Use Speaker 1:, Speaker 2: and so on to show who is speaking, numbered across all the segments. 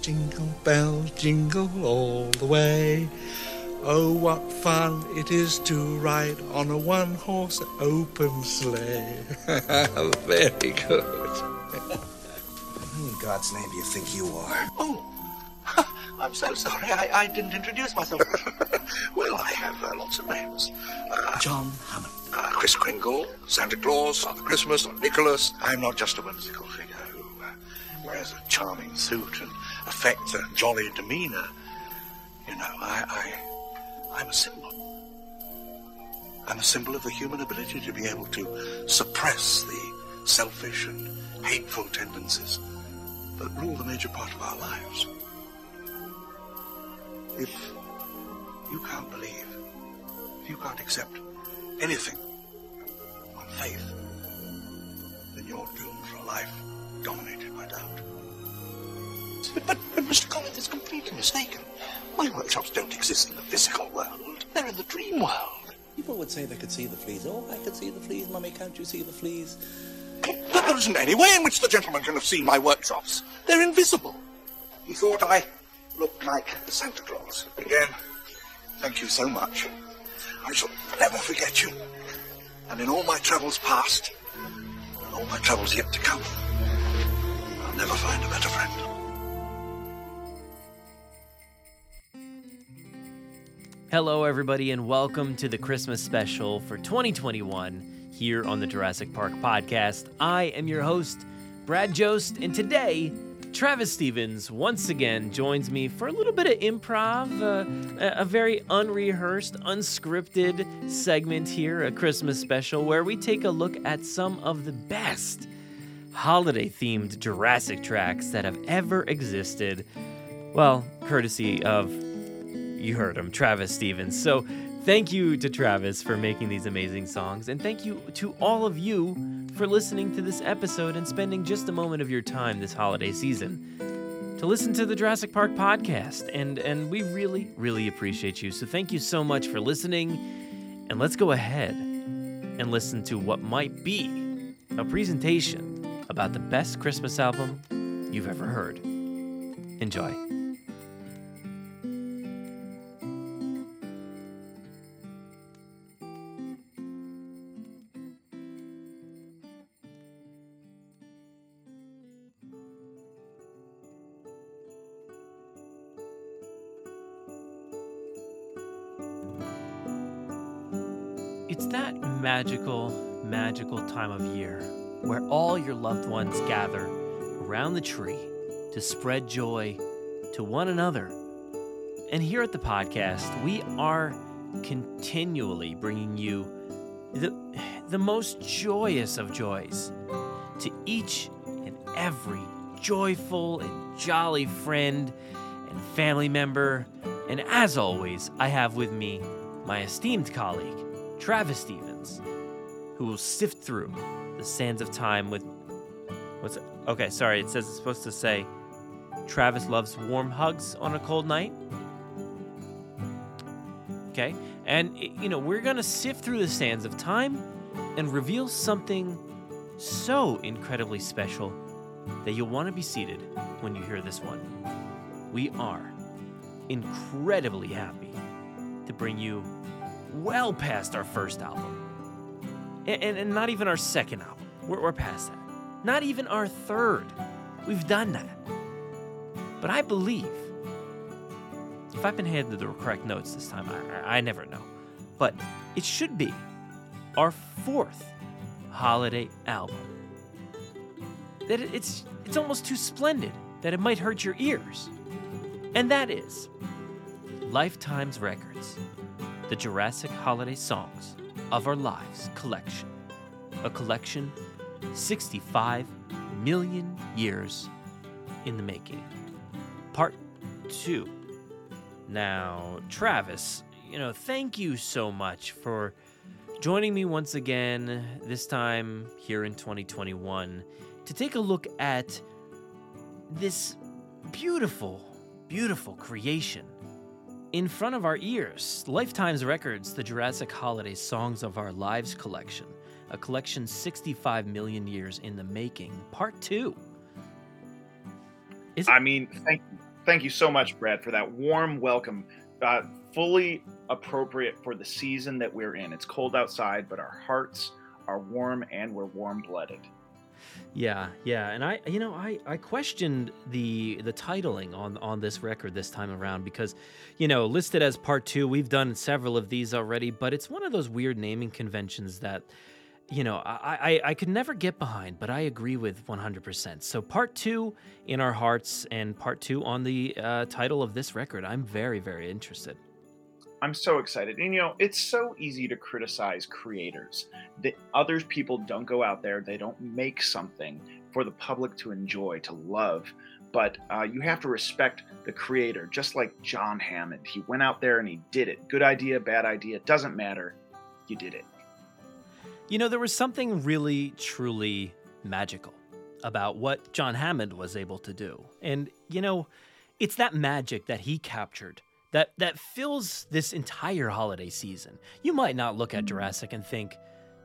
Speaker 1: Jingle bells, jingle all the way. Oh, what fun it is to ride on a one horse open sleigh. Very good.
Speaker 2: Who in God's name do you think you are?
Speaker 1: Oh, I'm so sorry. I, I didn't introduce myself. well, I have uh, lots of names. Uh,
Speaker 2: John Hammond.
Speaker 1: uh, Chris Kringle, Santa Claus, Father Christmas, Nicholas. I'm not just a whimsical figure who uh, wears a charming suit and affects a jolly demeanor. You know, I, I, I'm a symbol. I'm a symbol of the human ability to be able to suppress the selfish and hateful tendencies that rule the major part of our lives. If you can't believe, if you can't accept anything on faith, then you're doomed for a life dominated by doubt. But, but, but Mr. Collins is completely mistaken. My workshops don't exist in the physical world. They're in the dream world.
Speaker 2: People would say they could see the fleas. Oh, I could see the fleas. Mummy, can't you see the fleas?
Speaker 1: But there isn't any way in which the gentleman can have seen my workshops. They're invisible. He thought I looked like Santa Claus. Again, thank you so much. I shall never forget you. And in all my travels past, and all my travels yet to come, I'll never find a better friend.
Speaker 3: Hello, everybody, and welcome to the Christmas special for 2021 here on the Jurassic Park podcast. I am your host, Brad Jost, and today, Travis Stevens once again joins me for a little bit of improv, uh, a- very unrehearsed, unscripted segment here, a Christmas special, where we take a look at some of the best holiday themed Jurassic tracks that have ever existed. Well, courtesy of you heard him, Travis Stevens. So thank you to Travis for making these amazing songs, and thank you to all of you for listening to this episode and spending just a moment of your time this holiday season to listen to the Jurassic Park podcast. And and we really, really appreciate you. So thank you so much for listening. And let's go ahead and listen to what might be a presentation about the best Christmas album you've ever heard. Enjoy. Magical time of year where all your loved ones gather around the tree to spread joy to one another. And here at the podcast, we are continually bringing you the, the most joyous of joys to each and every joyful and jolly friend and family member. And as always, I have with me my esteemed colleague, Travis Stevens, who will sift through the sands of time with. What's? Okay, sorry, it says it's supposed to say Travis loves warm hugs on a cold night. Okay, and you know, we're gonna sift through the sands of time and reveal something so incredibly special that you'll want to be seated when you hear this one. We are incredibly happy to bring you well past our first album. And, and, and not even our second album. We're, we're past that. Not even our third. We've done that. But I believe, if I've been handed the correct notes this time, I, I, I never know. But it should be our fourth holiday album. That it- it's, it's almost too splendid that it might hurt your ears. And that is Life Timez Records the Jurassic Holiday Songs of Our Lives collection. A collection 65 million years in the making. Part 2. Now, Travis, you know, thank you so much for joining me once again, this time here in 2021, to take a look at this beautiful, beautiful creation in front of our ears, Life Timez Records, the Jurassic Holiday Songs of Our Lives collection, a collection 65 million years in the making, part two. Is
Speaker 4: I mean, thank you, thank you so much, Brad, for that warm welcome. Uh, fully appropriate for the season that we're in. It's cold outside, but our hearts are warm and we're warm blooded.
Speaker 3: Yeah, yeah, and I, you know, I, I questioned the the titling on on this record this time around because, you know, listed as part two. We've done several of these already, but it's one of those weird naming conventions that, you know, I I, I could never get behind. But I agree with 100%. So part two in our hearts and part two on the uh, title of this record. I'm very very interested.
Speaker 4: I'm so excited. And you know, it's so easy to criticize creators that other people don't go out there, they don't make something for the public to enjoy, to love. But uh, you have to respect the creator, just like John Hammond. He went out there and he did it. Good idea, bad idea, doesn't matter. You did it.
Speaker 3: You know, there was something really, truly magical about what John Hammond was able to do. And, you know, it's that magic that he captured that that fills this entire holiday season. You might not look at mm. Jurassic and think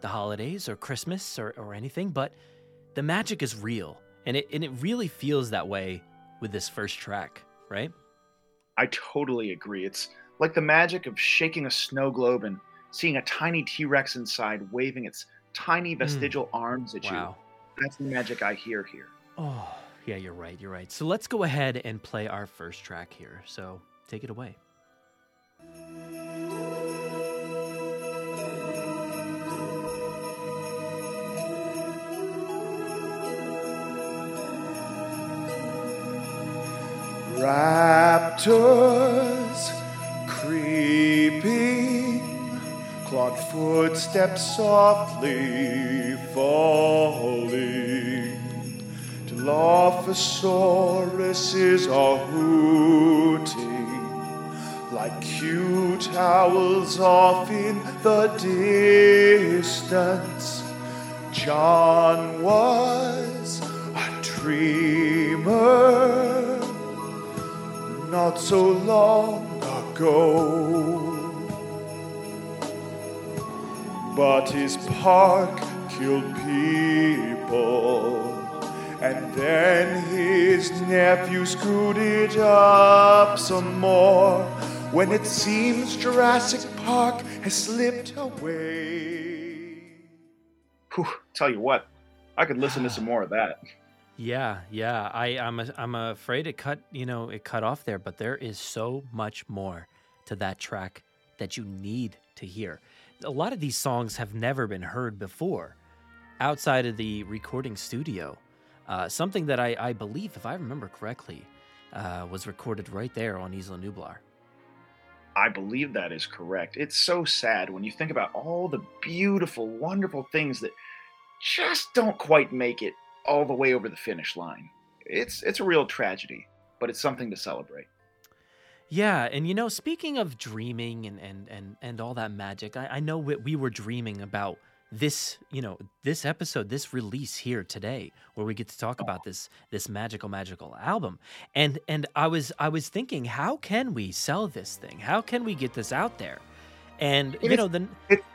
Speaker 3: the holidays or Christmas or, or anything, but the magic is real. And it and it really feels that way with this first track, right?
Speaker 4: I totally agree. It's like the magic of shaking a snow globe and seeing a tiny T Rex inside waving its tiny mm. vestigial arms at
Speaker 3: Wow.
Speaker 4: you. That's the magic I hear here.
Speaker 3: Oh, yeah, you're right. You're right. So let's go ahead and play our first track here. So take it away.
Speaker 5: Raptors creeping, clawed footsteps softly falling. Dilophosaurus are hooting like cute owls off in the distance. John was a dreamer not so long ago. But his park killed people, and then his nephew screwed it up some more. When it seems Jurassic Park has slipped away.
Speaker 4: Whew, tell you what, I could listen to some more of that.
Speaker 3: Yeah, yeah. I, I'm a, I'm afraid it cut, you know, it cut off there, but there is so much more to that track that you need to hear. A lot of these songs have never been heard before outside of the recording studio. Uh, something that I, I believe, if I remember correctly, uh, was recorded right there on Isla Nublar.
Speaker 4: I believe that is correct. It's so sad when you think about all the beautiful, wonderful things that just don't quite make it all the way over the finish line. It's it's a real tragedy, but it's something to celebrate.
Speaker 3: Yeah, and you know, speaking of dreaming and and and and all that magic, I, I know we, we were dreaming about this, you know, this episode, this release here today, where we get to talk about this this magical magical album. And and I was I was thinking, how can we sell this thing? How can we get this out there? And
Speaker 4: It
Speaker 3: you
Speaker 4: is-
Speaker 3: know, the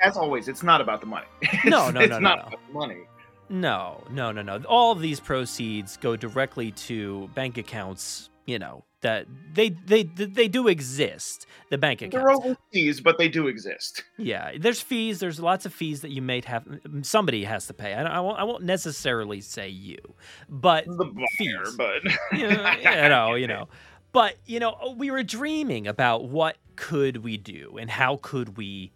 Speaker 4: as always, it's not about the money.
Speaker 3: No, no,
Speaker 4: it's
Speaker 3: no, no,
Speaker 4: not
Speaker 3: no.
Speaker 4: about the money.
Speaker 3: No, no, no, no. All of these proceeds go directly to bank accounts. You know that they they they do exist. The bank
Speaker 4: They're
Speaker 3: accounts.
Speaker 4: overseas, but they do exist.
Speaker 3: Yeah, there's fees. There's lots of fees that you may have. Somebody has to pay. I, I won't. I won't necessarily say you, but
Speaker 4: The buyer,
Speaker 3: Fees.
Speaker 4: but
Speaker 3: yeah, you know, you know. But you know, we were dreaming about what could we do and how could we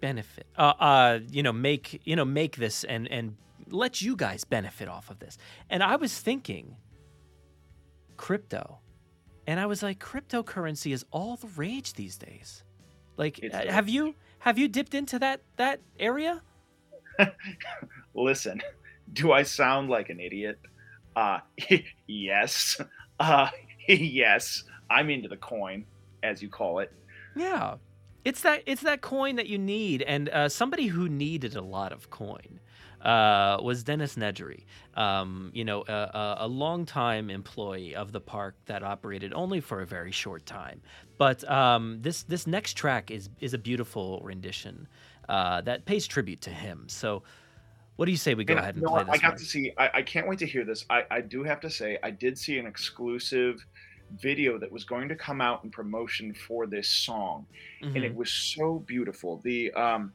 Speaker 3: benefit. Uh, uh, you know, make you know make this and and let you guys benefit off of this. And I was thinking, crypto, and I was like, cryptocurrency is all the rage these days. Like,
Speaker 4: It's
Speaker 3: uh, have you have you dipped into that that area?
Speaker 4: listen, do I sound like an idiot? Uh, yes. Uh, yes. I'm into the coin, as you call it.
Speaker 3: Yeah, it's that it's that coin that you need, and uh, somebody who needed a lot of coin uh, was Dennis Nedry. Um, you know, a, a, a longtime employee of the park that operated only for a very short time. But um, this this next track is is a beautiful rendition uh, that pays tribute to him. So What do you say we go
Speaker 4: And,
Speaker 3: ahead and
Speaker 4: know
Speaker 3: play this
Speaker 4: I got
Speaker 3: one?
Speaker 4: to see. I, I can't wait to hear this. I, I do have to say, I did see an exclusive video that was going to come out in promotion for this song, and
Speaker 3: Mhm.
Speaker 4: it was so beautiful. The um,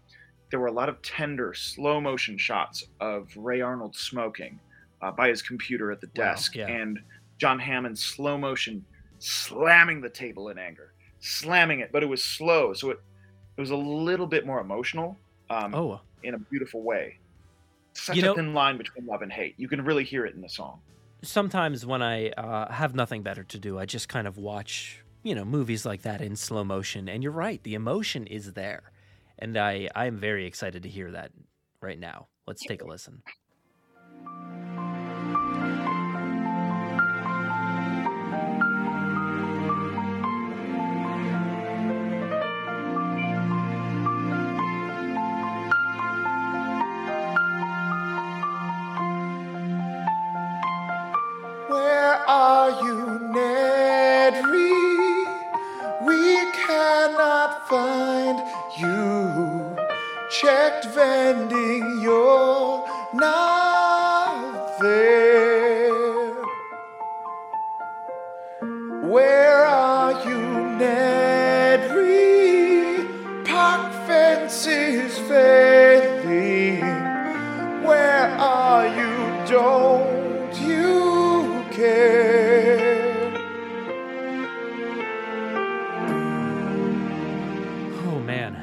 Speaker 4: there were a lot of tender, slow motion shots of Ray Arnold smoking uh, by his computer at the
Speaker 3: Wow,
Speaker 4: desk,
Speaker 3: yeah.
Speaker 4: and John Hammond slow motion slamming the table in anger, slamming it, but it was slow, so it it was a little bit more emotional. Um,
Speaker 3: Oh,
Speaker 4: in a beautiful way. Such
Speaker 3: You
Speaker 4: a
Speaker 3: know-
Speaker 4: thin line between love and hate. You can really hear it in the song.
Speaker 3: sometimes when I uh, have nothing better to do, I just kind of watch, you know, movies like that in slow motion. And you're right, the emotion is there, and I I am very excited to hear that right now. Let's take a listen.
Speaker 5: Where are you, Nedry? Park fences failing. Where are you? Don't you care?
Speaker 3: Oh man,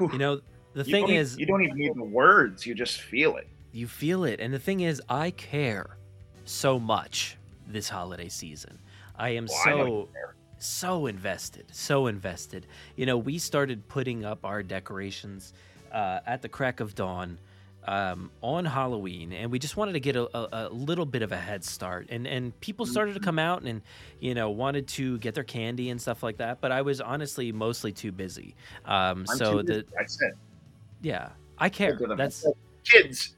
Speaker 3: you know the
Speaker 4: You
Speaker 3: thing
Speaker 4: don't
Speaker 3: is,
Speaker 4: you don't even need the words. You just feel it.
Speaker 3: you feel it, and the thing is, I care so much this holiday season. I am
Speaker 4: Well,
Speaker 3: so
Speaker 4: care.
Speaker 3: so invested, so invested. You know, we started putting up our decorations uh, at the crack of dawn um, on Halloween, and we just wanted to get a, a, a little bit of a head start. And and people started to come out and you know wanted to get their candy and stuff like that. But I was honestly mostly too busy. Um, so the
Speaker 4: busy. I said,
Speaker 3: yeah, I care. That's
Speaker 4: kids.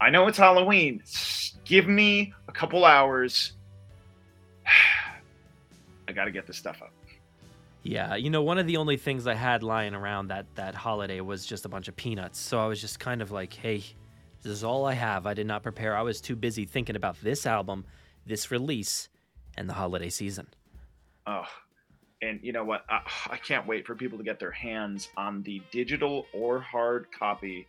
Speaker 4: I know it's Halloween. Give me a couple hours. I got to get this stuff up.
Speaker 3: Yeah, you know, one of the only things I had lying around that that holiday was just a bunch of peanuts. So I was just kind of like, "Hey, this is all I have. I did not prepare. I was too busy thinking about this album, this release, and the holiday season."
Speaker 4: Oh, and you know what? I, I can't wait for people to get their hands on the digital or hard copy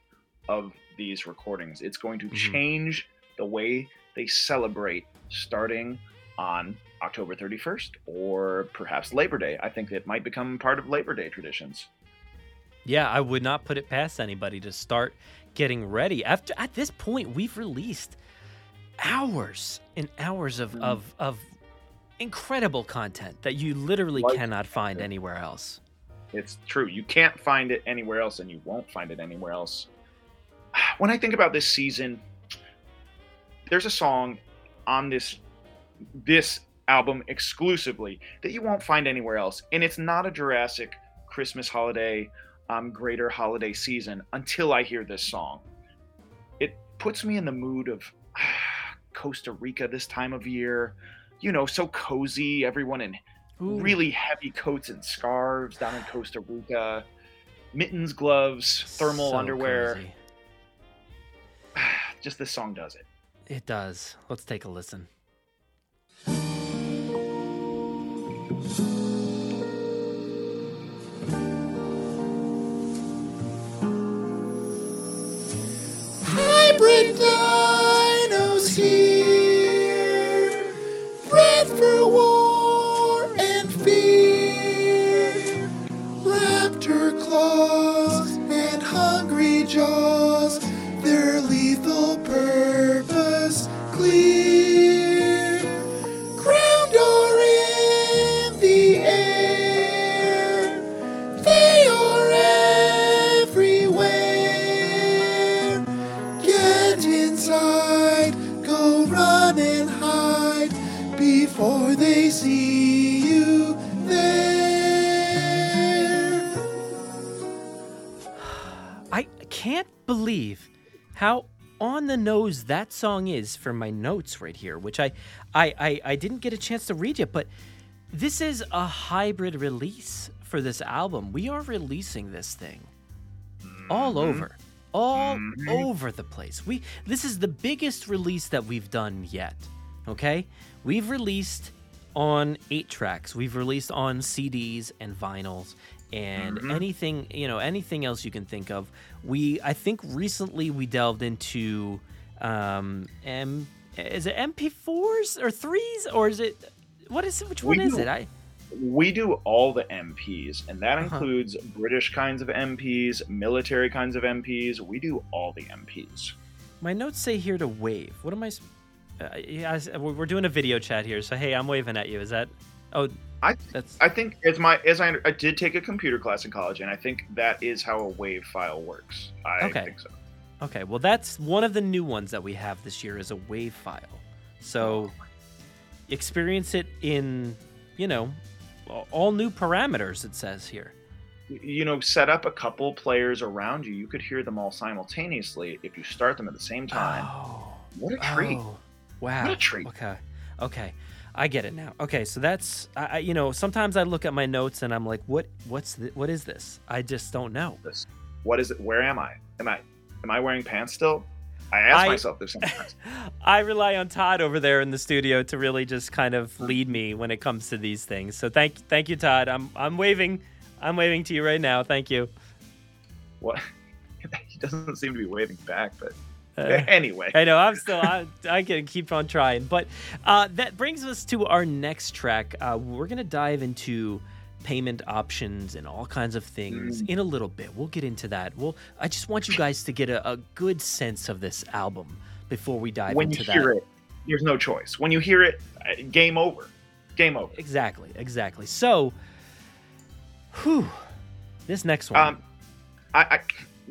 Speaker 4: of these recordings. It's going to
Speaker 3: Mhm.
Speaker 4: change the way they celebrate starting on October 31st or perhaps Labor Day. I think it might become part of Labor Day traditions.
Speaker 3: Yeah, I would not put it past anybody to start getting ready. After at this point, we've released hours and hours of
Speaker 4: Mm.
Speaker 3: of, of incredible content that you literally
Speaker 4: Like-
Speaker 3: cannot find anywhere else.
Speaker 4: It's true. You can't find it anywhere else, and you won't find it anywhere else. When I think about this season, there's a song on this this album exclusively that you won't find anywhere else, and it's not a Jurassic Christmas holiday, um, greater holiday season until I hear this song. It puts me in the mood of Costa Rica this time of year. You know, so cozy, everyone in
Speaker 3: Ooh.
Speaker 4: really heavy coats and scarves down in Costa Rica, mittens, gloves, thermal
Speaker 3: So
Speaker 4: underwear. Just this song does it.
Speaker 3: It does. Let's take a listen. How on the nose that song is for my notes right here, which I, I, I, I didn't get a chance to read yet, but this is a hybrid release for this album. We are releasing this thing all over. all
Speaker 4: Mhm.
Speaker 3: over the place. We this is the biggest release that we've done yet. Okay? We've released on 8 tracks. We've released on CDs and vinyls and
Speaker 4: Mhm.
Speaker 3: anything, you know, anything else you can think of. We I think recently we delved into um M is it MP4s or 3s or is it what is it which
Speaker 4: We
Speaker 3: one is
Speaker 4: do-
Speaker 3: it? I
Speaker 4: We do all the MPs, and that
Speaker 3: Uh-huh.
Speaker 4: includes British kinds of MPs, military kinds of MPs. We do all the MPs.
Speaker 3: My notes say here to wave. What am I? Uh, yeah, I we're doing a video chat here, so hey, I'm waving at you. Is that? Oh,
Speaker 4: I
Speaker 3: that's
Speaker 4: I think as my as I I did take a computer class in college, and I think that is how a wave file works. I
Speaker 3: Okay.
Speaker 4: think so.
Speaker 3: okay. Well, that's one of the new ones that we have this year is a wave file. So oh. experience it in, you know, all new parameters. It says here.
Speaker 4: you know, set up a couple players around you. You could hear them all simultaneously if you start them at the same time.
Speaker 3: Oh,
Speaker 4: What a treat!
Speaker 3: oh, wow.
Speaker 4: What a treat.
Speaker 3: Okay, okay. I get it now. Okay, so that's I, I you know sometimes I look at my notes and I'm like, what what's th- what is this? I just don't know.
Speaker 4: This. What is it? Where am I? Am I am I wearing pants still? I ask
Speaker 3: I-
Speaker 4: myself this sometimes.
Speaker 3: I rely on Todd over there in the studio to really just kind of lead me when it comes to these things. So thank thank you, Todd. I'm I'm waving I'm waving to you right now. Thank you.
Speaker 4: what? he doesn't seem to be waving back, but
Speaker 3: Uh,
Speaker 4: anyway.
Speaker 3: I know I'm still I, I can keep on trying, but uh, that brings us to our next track. Uh, we're gonna dive into payment options and all kinds of things in a little bit. We'll get into that. Well, I just want you guys to get a, a good sense of this album before we dive
Speaker 4: when you
Speaker 3: into
Speaker 4: hear it, there's no choice. When you hear it, uh, game over. Game over.
Speaker 3: Exactly, exactly. So, whew, this next one.
Speaker 4: Um, I, I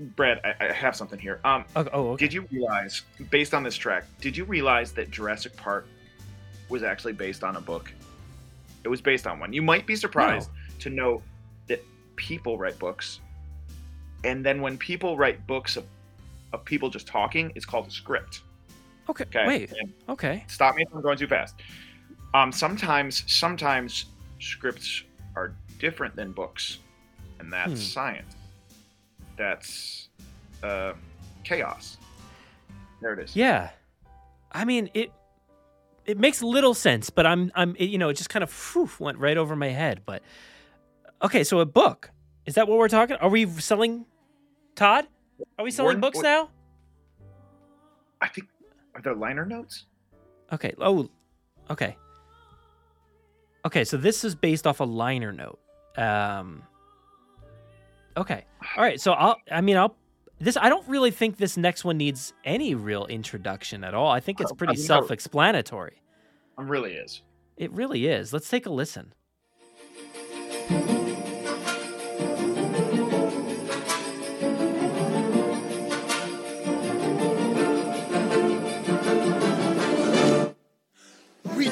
Speaker 4: Brad, I, I have something here. Um,
Speaker 3: oh, oh, okay.
Speaker 4: did you realize, based on this track, did you realize that Jurassic Park was actually based on a book? It was based on one. You might be surprised to know that people write books, and then when people write books of, of people just talking, it's called a script.
Speaker 3: okay.
Speaker 4: Okay.
Speaker 3: Wait.
Speaker 4: And
Speaker 3: Okay.
Speaker 4: stop me if I'm going too fast. Um, sometimes, sometimes scripts are different than books, and that's
Speaker 3: Hmm.
Speaker 4: science. That's uh, chaos. There it is.
Speaker 3: Yeah. I mean, it it makes little sense, but I'm I'm it, you know, it just kind of whew, went right over my head, but Okay, so a book. Is that what we're talking? Are we selling Todd? Are we selling books now?
Speaker 4: I think are there liner notes?
Speaker 3: Okay. Oh, okay. Okay, so this is based off a liner note. Um Okay. All right, so I'll I mean, I'll this I don't really think this next one needs any real introduction at all. I think it's
Speaker 4: Oh, I
Speaker 3: pretty
Speaker 4: mean,
Speaker 3: self-explanatory.
Speaker 4: It really is.
Speaker 3: It really is. Let's take a listen.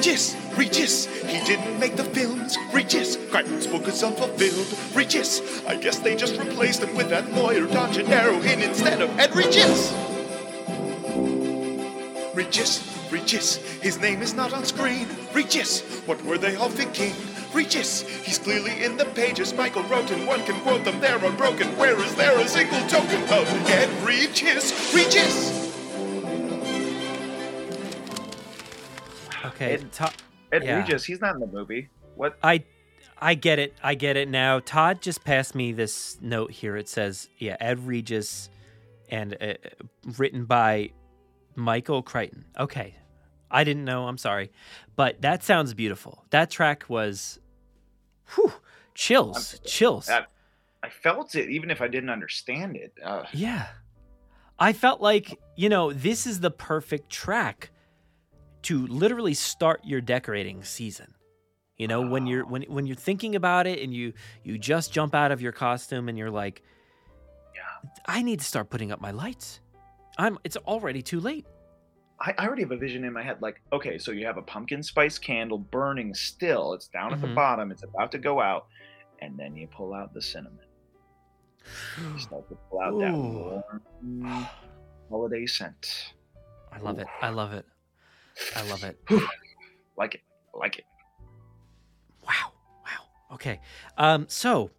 Speaker 5: Regis, Regis, he didn't make the films. Regis, Crichton's book is unfulfilled. Regis, I guess they just replaced him with that lawyer Don Gennaro in instead of Ed Regis. Regis, Regis, his name is not on screen. Regis, what were they all thinking? Regis, he's clearly in the pages Michael wrote, and one can quote them. They're unbroken. Where is there a single token of Ed Regis? Regis.
Speaker 3: Okay.
Speaker 4: Ed-
Speaker 3: To-
Speaker 4: Ed
Speaker 3: Yeah.
Speaker 4: Regis, he's not in the movie. What?
Speaker 3: I I get it. I get it now. Todd just passed me this note here. It says, yeah, Ed Regis and uh, written by Michael Crichton. Okay. I didn't know. I'm sorry. But that sounds beautiful. That track was whew, chills. Chills.
Speaker 4: That I felt it, even if I didn't understand it. Uh,
Speaker 3: Yeah. I felt like, you know, this is the perfect track to literally start your decorating season. You know, when you're when when you're thinking about it and you you just jump out of your costume and you're like,
Speaker 4: Yeah.
Speaker 3: I need to start putting up my lights. I'm it's already too late.
Speaker 4: I, I already have a vision in my head. Like, okay, so you have a pumpkin spice candle burning still. It's down at the
Speaker 3: Mhm.
Speaker 4: bottom. It's about to go out, and then you pull out the cinnamon. You start to pull out that warm holiday scent.
Speaker 3: I love it. I love it. I love it.
Speaker 4: Like it. Like it.
Speaker 3: Wow. Wow. Okay. Um, so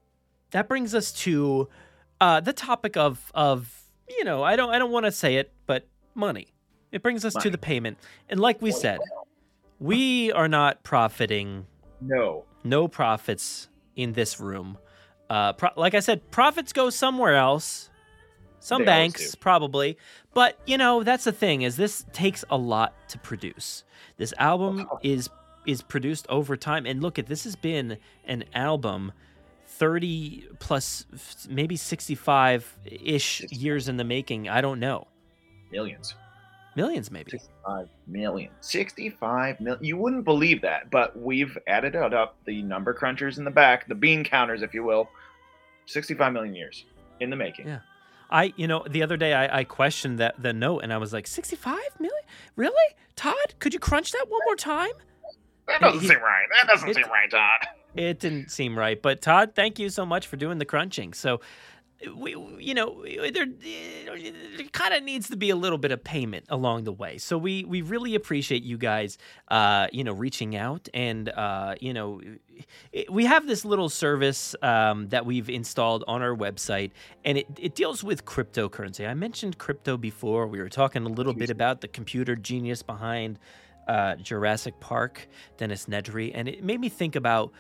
Speaker 3: that brings us to uh, the topic of of you know, I don't I don't want to say it, but money. It brings us to the payment. And like we said, we are not profiting
Speaker 4: No.
Speaker 3: no profits in this room. Uh, pro- like I said, profits go somewhere else. Some
Speaker 4: They
Speaker 3: banks probably, but you know that's the thing is this takes a lot to produce. This album is is produced over time, and look at this has been an album, thirty plus, maybe sixty five ish years in the making. I don't know,
Speaker 4: Millions.
Speaker 3: millions maybe.
Speaker 4: 65 million. 65 million. You wouldn't believe that, but we've added it up, the number crunchers in the back, the bean counters, if you will. 65 million years in the making.
Speaker 3: Yeah. I, you know, the other day I, I questioned that the note and I was like, 65 million? Really? Todd, could you crunch that one more time?
Speaker 4: That doesn't
Speaker 3: He-
Speaker 4: seem right. That doesn't
Speaker 3: it-
Speaker 4: seem right, Todd.
Speaker 3: It didn't seem right. But Todd, thank you so much for doing the crunching. So, we, you know, there, there kind of needs to be a little bit of payment along the way. So we we really appreciate you guys, uh, you know, reaching out and uh, you know, it, we have this little service um, that we've installed on our website, and it, it deals with cryptocurrency. I mentioned crypto before. We were talking a little bit about the computer genius behind uh, Jurassic Park, Dennis Nedry, and it made me think about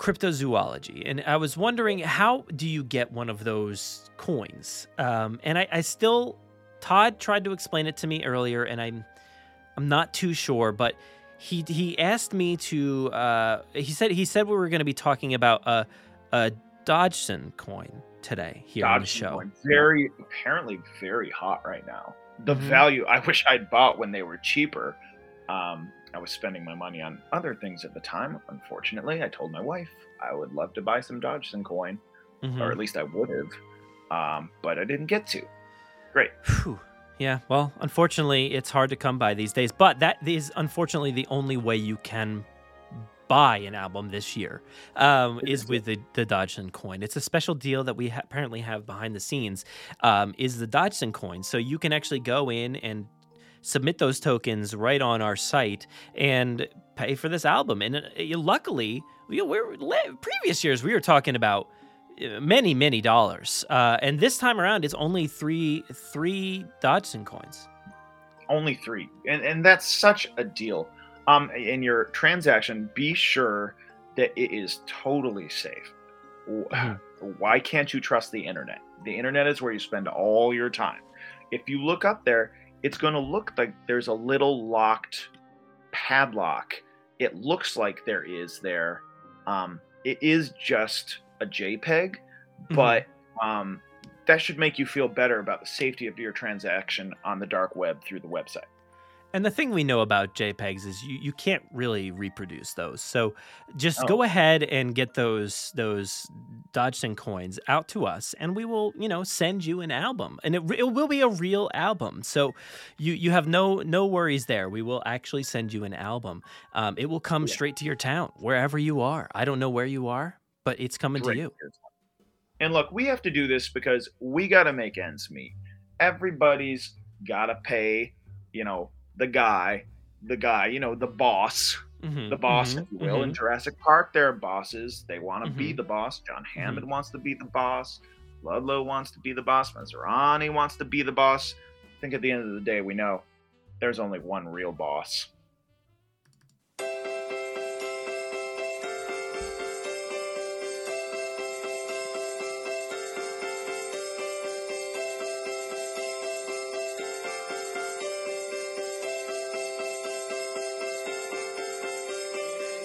Speaker 3: cryptozoology. And I was wondering, how do you get one of those coins? Um, and I, I still, Todd tried to explain it to me earlier, and I'm, I'm not too sure, but he he asked me to. Uh, he said he said we were going to be talking about a, a Dodgson coin today here on the show.
Speaker 4: Coin, Very, apparently very hot right now. The
Speaker 3: Mhm.
Speaker 4: value, I wish I'd bought when they were cheaper. Um, I was spending my money on other things at the time. Unfortunately, I told my wife I would love to buy some Dodgson coin,
Speaker 3: Mhm.
Speaker 4: or at least I would have, um, but I didn't get to. Great.
Speaker 3: Phew. Yeah, well, unfortunately, it's hard to come by these days, but that is unfortunately the only way you can buy an album this year um, is with the, the Dodgson coin. It's a special deal that we ha- apparently have behind the scenes um, is the Dodgson coin. So you can actually go in and submit those tokens right on our site and pay for this album. And uh, luckily, we, we're, previous years we were talking about uh, many many dollars. Uh, and this time around it's only three three dodgson coins.
Speaker 4: Only three. And and that's such a deal. Um in your transaction be sure that it is totally safe. Why can't you trust the internet? The internet is where you spend all your time. If you look up there it's going to look like there's a little locked padlock. It looks like there is there. Um it is just a jpeg but um that should make you feel better about the safety of your transaction on the dark web through the website.
Speaker 3: And the thing we know about jpegs is you, you can't really reproduce those. So just
Speaker 4: Oh.
Speaker 3: go ahead and get those those dodgson coins out to us and we will you know send you an album. And it, it will be a real album. So you you have no no worries there. We will actually send you an album. Um, it will come
Speaker 4: Yeah.
Speaker 3: straight to your town wherever you are. I don't know where you are but it's coming to you.
Speaker 4: And look, we have to do this because we got to make ends meet. Everybody's got to pay, you know, the guy, the guy, you know, the boss,
Speaker 3: Mhm,
Speaker 4: the boss,
Speaker 3: mhm,
Speaker 4: if you will. In
Speaker 3: mhm.
Speaker 4: Jurassic Park, there are bosses. They want to be
Speaker 3: Mhm.
Speaker 4: the boss. John Hammond wants to be the boss. Ludlow wants to be the boss. Masrani wants to be the boss. I think at the end of the day, we know there's only one real boss.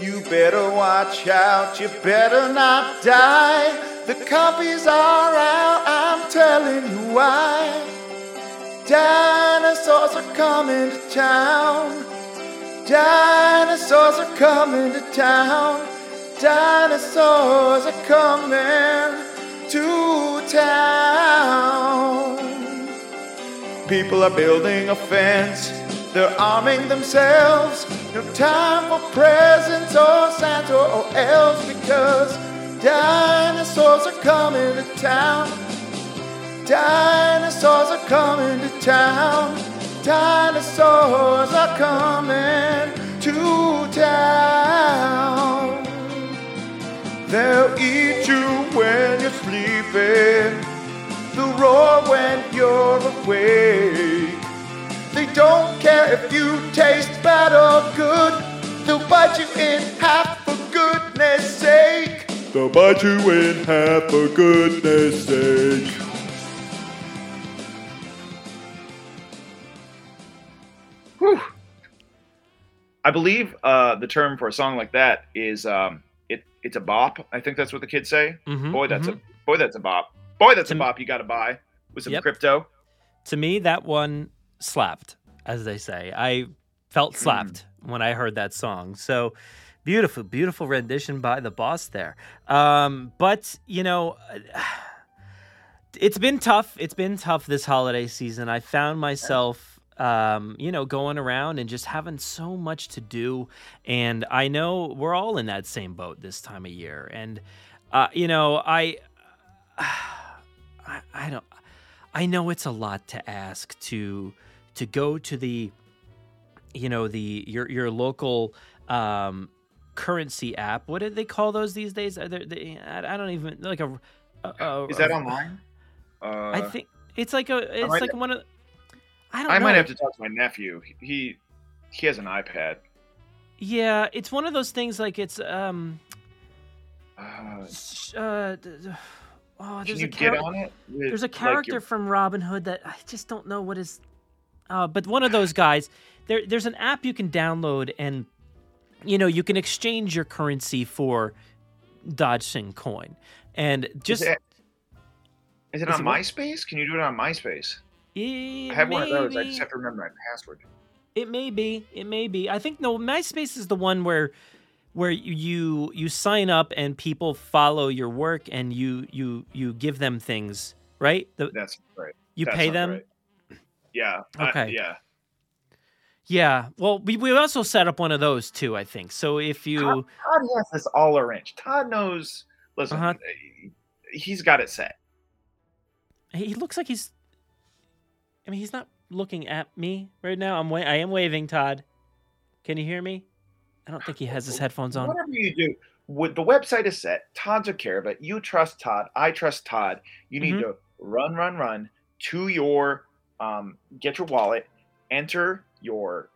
Speaker 5: You better watch out, you better not die. The copies are out, I'm telling you why. Dinosaurs are coming to town. Dinosaurs are coming to town. Dinosaurs are coming to town. People are building a fence, they're arming themselves. No time for presents or Santa or elves because dinosaurs are coming to town. Dinosaurs are coming to town. Dinosaurs are coming to town. They'll eat you when you're sleeping. The roar when you're if you taste bad or good, they'll bite you in half for goodness sake. They'll bite you in half for goodness sake.
Speaker 4: Whew. I believe uh, the term for a song like that is um, it. It's a bop. I think that's what the kids say.
Speaker 3: Mhm,
Speaker 4: Boy, that's
Speaker 3: mhm.
Speaker 4: a boy. That's a bop. Boy, that's a bop. You got to buy with some
Speaker 3: Yep.
Speaker 4: crypto.
Speaker 3: to me that one slapped as they say. I felt slapped when i heard that song. So beautiful beautiful rendition by the boss there. Um, but you know it's been tough. It's been tough this holiday season. I found myself um, you know going around and just having so much to do. And i know we're all in that same boat this time of year. And uh, you know i I, I don't I know it's a lot to ask to to go to the you know the your your local um currency app. What do they call those these days? Are there, they, I don't even like a. a, a
Speaker 4: Is that
Speaker 3: a-
Speaker 4: online? Uh,
Speaker 3: I think it's like a. It's
Speaker 4: might-
Speaker 3: like one of. I don't
Speaker 4: I
Speaker 3: know.
Speaker 4: might have to talk to my nephew. He- He has an iPad.
Speaker 3: Yeah, it's one of those things. Like it's um.
Speaker 4: Uh,
Speaker 3: Uh, oh, there's
Speaker 4: you
Speaker 3: a
Speaker 4: get
Speaker 3: char-
Speaker 4: on it? with,
Speaker 3: There's a
Speaker 4: like,
Speaker 3: character
Speaker 4: your-
Speaker 3: from Robin Hood that I just don't know what is. Uh, but one of those guys, there, there's an app you can download, and you know you can exchange your currency for Dodgson coin, and just
Speaker 4: is it, is it
Speaker 3: is
Speaker 4: on
Speaker 3: it what?
Speaker 4: MySpace? Can you do it on MySpace?
Speaker 3: it
Speaker 4: I have one of those. I just have to remember my password.
Speaker 3: It may be. It may be. I think no. MySpace is the one where where you you sign up and people follow your work and you you you give them things, right? The,
Speaker 4: That's right.
Speaker 3: you
Speaker 4: That
Speaker 3: pay them.
Speaker 4: right. Yeah. I-
Speaker 3: Okay.
Speaker 4: yeah.
Speaker 3: Yeah. Well, we we also set up one of those too. I think so. If you
Speaker 4: Todd has this all arranged. Todd knows. Listen,
Speaker 3: Uh-huh.
Speaker 4: he's got it set.
Speaker 3: he looks like he's. I mean, he's not looking at me right now. I'm wa- I am waving, Todd. Can you hear me? I don't think he has his headphones on.
Speaker 4: Whatever you do, the website is set. Todd took care of it. You trust Todd. I trust Todd. You need
Speaker 3: Mhm.
Speaker 4: to run, run, run to your um, get your wallet, enter your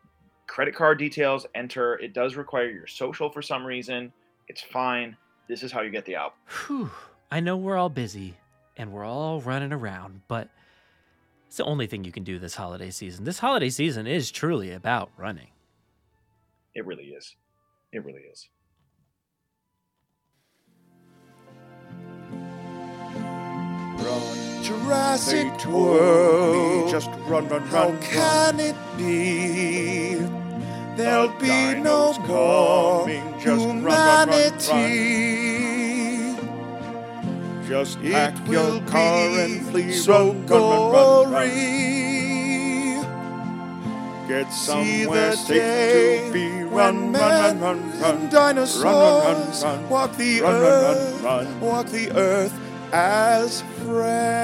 Speaker 4: credit card details. Enter. It does require your social for some reason. It's fine. This is how you get the album.
Speaker 3: Whew. I know we're all busy and we're all running around, but it's the only thing you can do this holiday season. This holiday season is truly about running.
Speaker 4: It really is. It really is.
Speaker 5: Jurassic World. Just run, run, run. How can it be? There'll be no more humanity. Just pack your car and flee. So gory. Get somewhere safe to be. Run, run, run, run, run. Dinosaurs run, run, run, run. walk the
Speaker 6: Run, run,
Speaker 5: earth.
Speaker 6: run, run.
Speaker 5: Walk the earth as friends.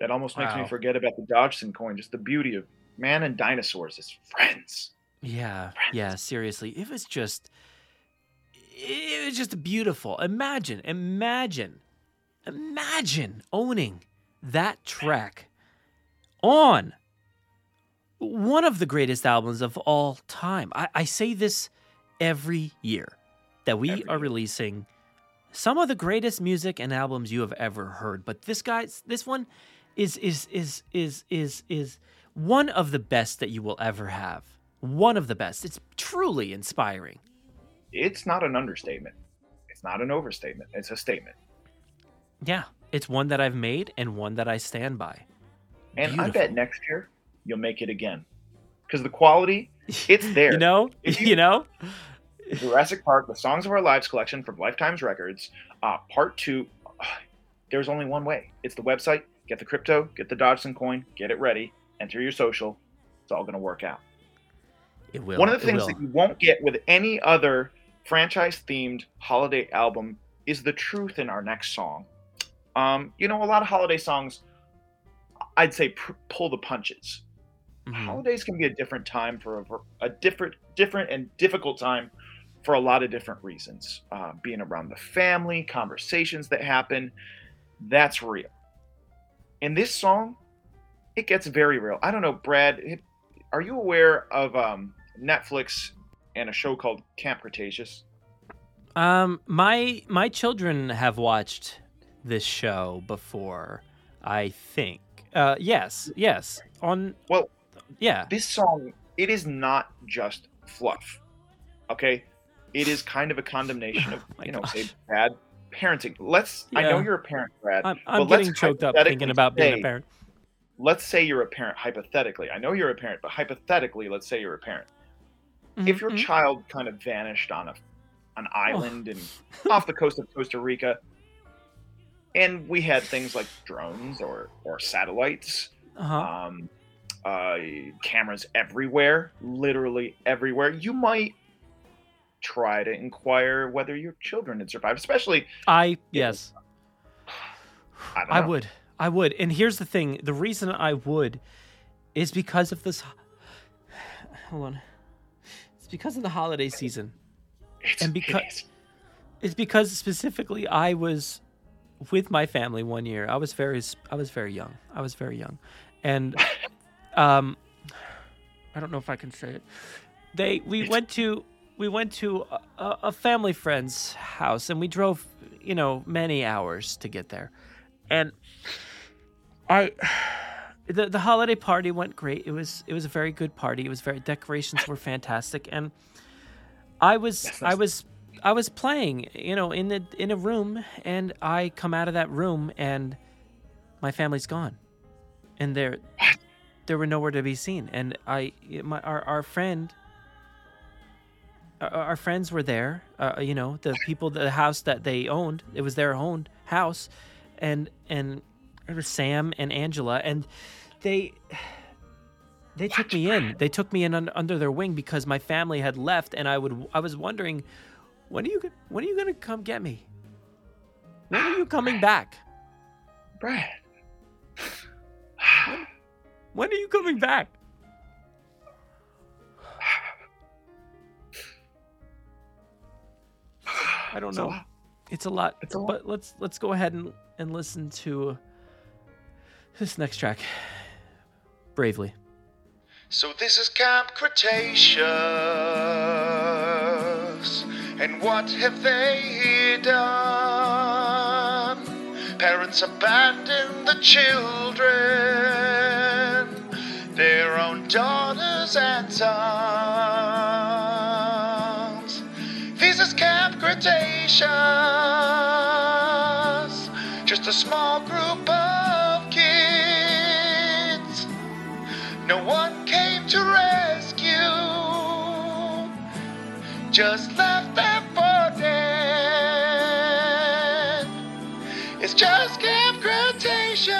Speaker 4: That almost makes me forget about the Dodgson coin. Just the beauty of man and dinosaurs as friends.
Speaker 3: Yeah, yeah, seriously. It was just it was just beautiful. Imagine, imagine, imagine owning that track on one of the greatest albums of all time. I, I say this every year that we
Speaker 4: Every
Speaker 3: are
Speaker 4: year.
Speaker 3: releasing some of the greatest music and albums you have ever heard. But this guy's this one is is is is is is one of the best that you will ever have. One of the best. It's truly inspiring.
Speaker 4: It's not an understatement. It's not an overstatement. It's a statement.
Speaker 3: Yeah, it's one that I've made and one that I stand by.
Speaker 4: And I bet next year you'll make it again. Because the quality, it's there.
Speaker 3: You know, you,
Speaker 4: you-
Speaker 3: know.
Speaker 4: Jurassic Park, the Songs of Our Lives collection from Life Timez Records, uh, part two. there's only one way. It's the website. Get the crypto, get the Dodgson coin, get it ready, enter your social. It's all going to work out.
Speaker 3: It will.
Speaker 4: One of the things that you won't get with any other franchise themed holiday album is the truth in our next song. Um, you know, a lot of holiday songs, I'd say pr- pull the punches.
Speaker 3: Mhm.
Speaker 4: Holidays can be a different time for a, a different, different and difficult time for a lot of different reasons. Uh, being around the family, conversations that happen, that's real. in this song, it gets very real. I don't know, Brad. Are you aware of um, Netflix and a show called Camp Cretaceous?
Speaker 3: Um, my my children have watched this show before. I think. Uh, yes, yes. On
Speaker 4: Well,
Speaker 3: yeah.
Speaker 4: this song it is not just fluff okay it is kind of a condemnation of
Speaker 3: Oh
Speaker 4: you know
Speaker 3: gosh.
Speaker 4: say bad parenting let's i know you're a parent brad
Speaker 3: I'm, I'm
Speaker 4: but let's
Speaker 3: getting choked up thinking about being a parent.
Speaker 4: let's say you're a parent hypothetically i know you're a parent but hypothetically let's say you're a parent if your
Speaker 3: Mhm.
Speaker 4: child kind of vanished on a an island and off the coast of costa rica and we had things like drones or or satellites
Speaker 3: uh-huh.
Speaker 4: um, uh, cameras everywhere, literally everywhere. You might try to inquire whether your children had survived, especially.
Speaker 3: I yes.
Speaker 4: I,
Speaker 3: I would. I would. And here's the thing: the reason I would is because of this. Hold on. It's because of the holiday season.
Speaker 4: It's,
Speaker 3: and
Speaker 4: it.
Speaker 3: It's because specifically I was with my family one year. I was very I was very young. I was very young. And um I don't know if I can say it. They we went to we went to a, a family friend's house and we drove, you know, many hours to get there. And I the the holiday party went great. It was it was a very good party. It was very decorations were fantastic and I was
Speaker 4: Yes,
Speaker 3: I was I was playing, you know, in the in a room and I come out of that room and my family's gone. And they're they were nowhere to be seen. And I my our our friend our, our friends were there. Uh, you know, the people, the house that they owned, it was their own house, and and it was Sam and Angela, and they they took me in. They took me in un, under their wing because my family had left, and I would I was wondering, when are you when are you gonna come get me? When are you coming back?
Speaker 4: Brad.
Speaker 3: When are you coming back? I don't
Speaker 4: It's
Speaker 3: know.
Speaker 4: lot.
Speaker 3: It's a lot.
Speaker 4: It's a lot.
Speaker 3: But let's let's go ahead and, and listen to this next track. Bravely.
Speaker 5: So this is Camp Cretaceous, and what have they done? Parents abandon the children, their own daughters and sons. Cretaceous, just a small group of kids. No one came to rescue, just left them for dead. It's just Camp Cretaceous.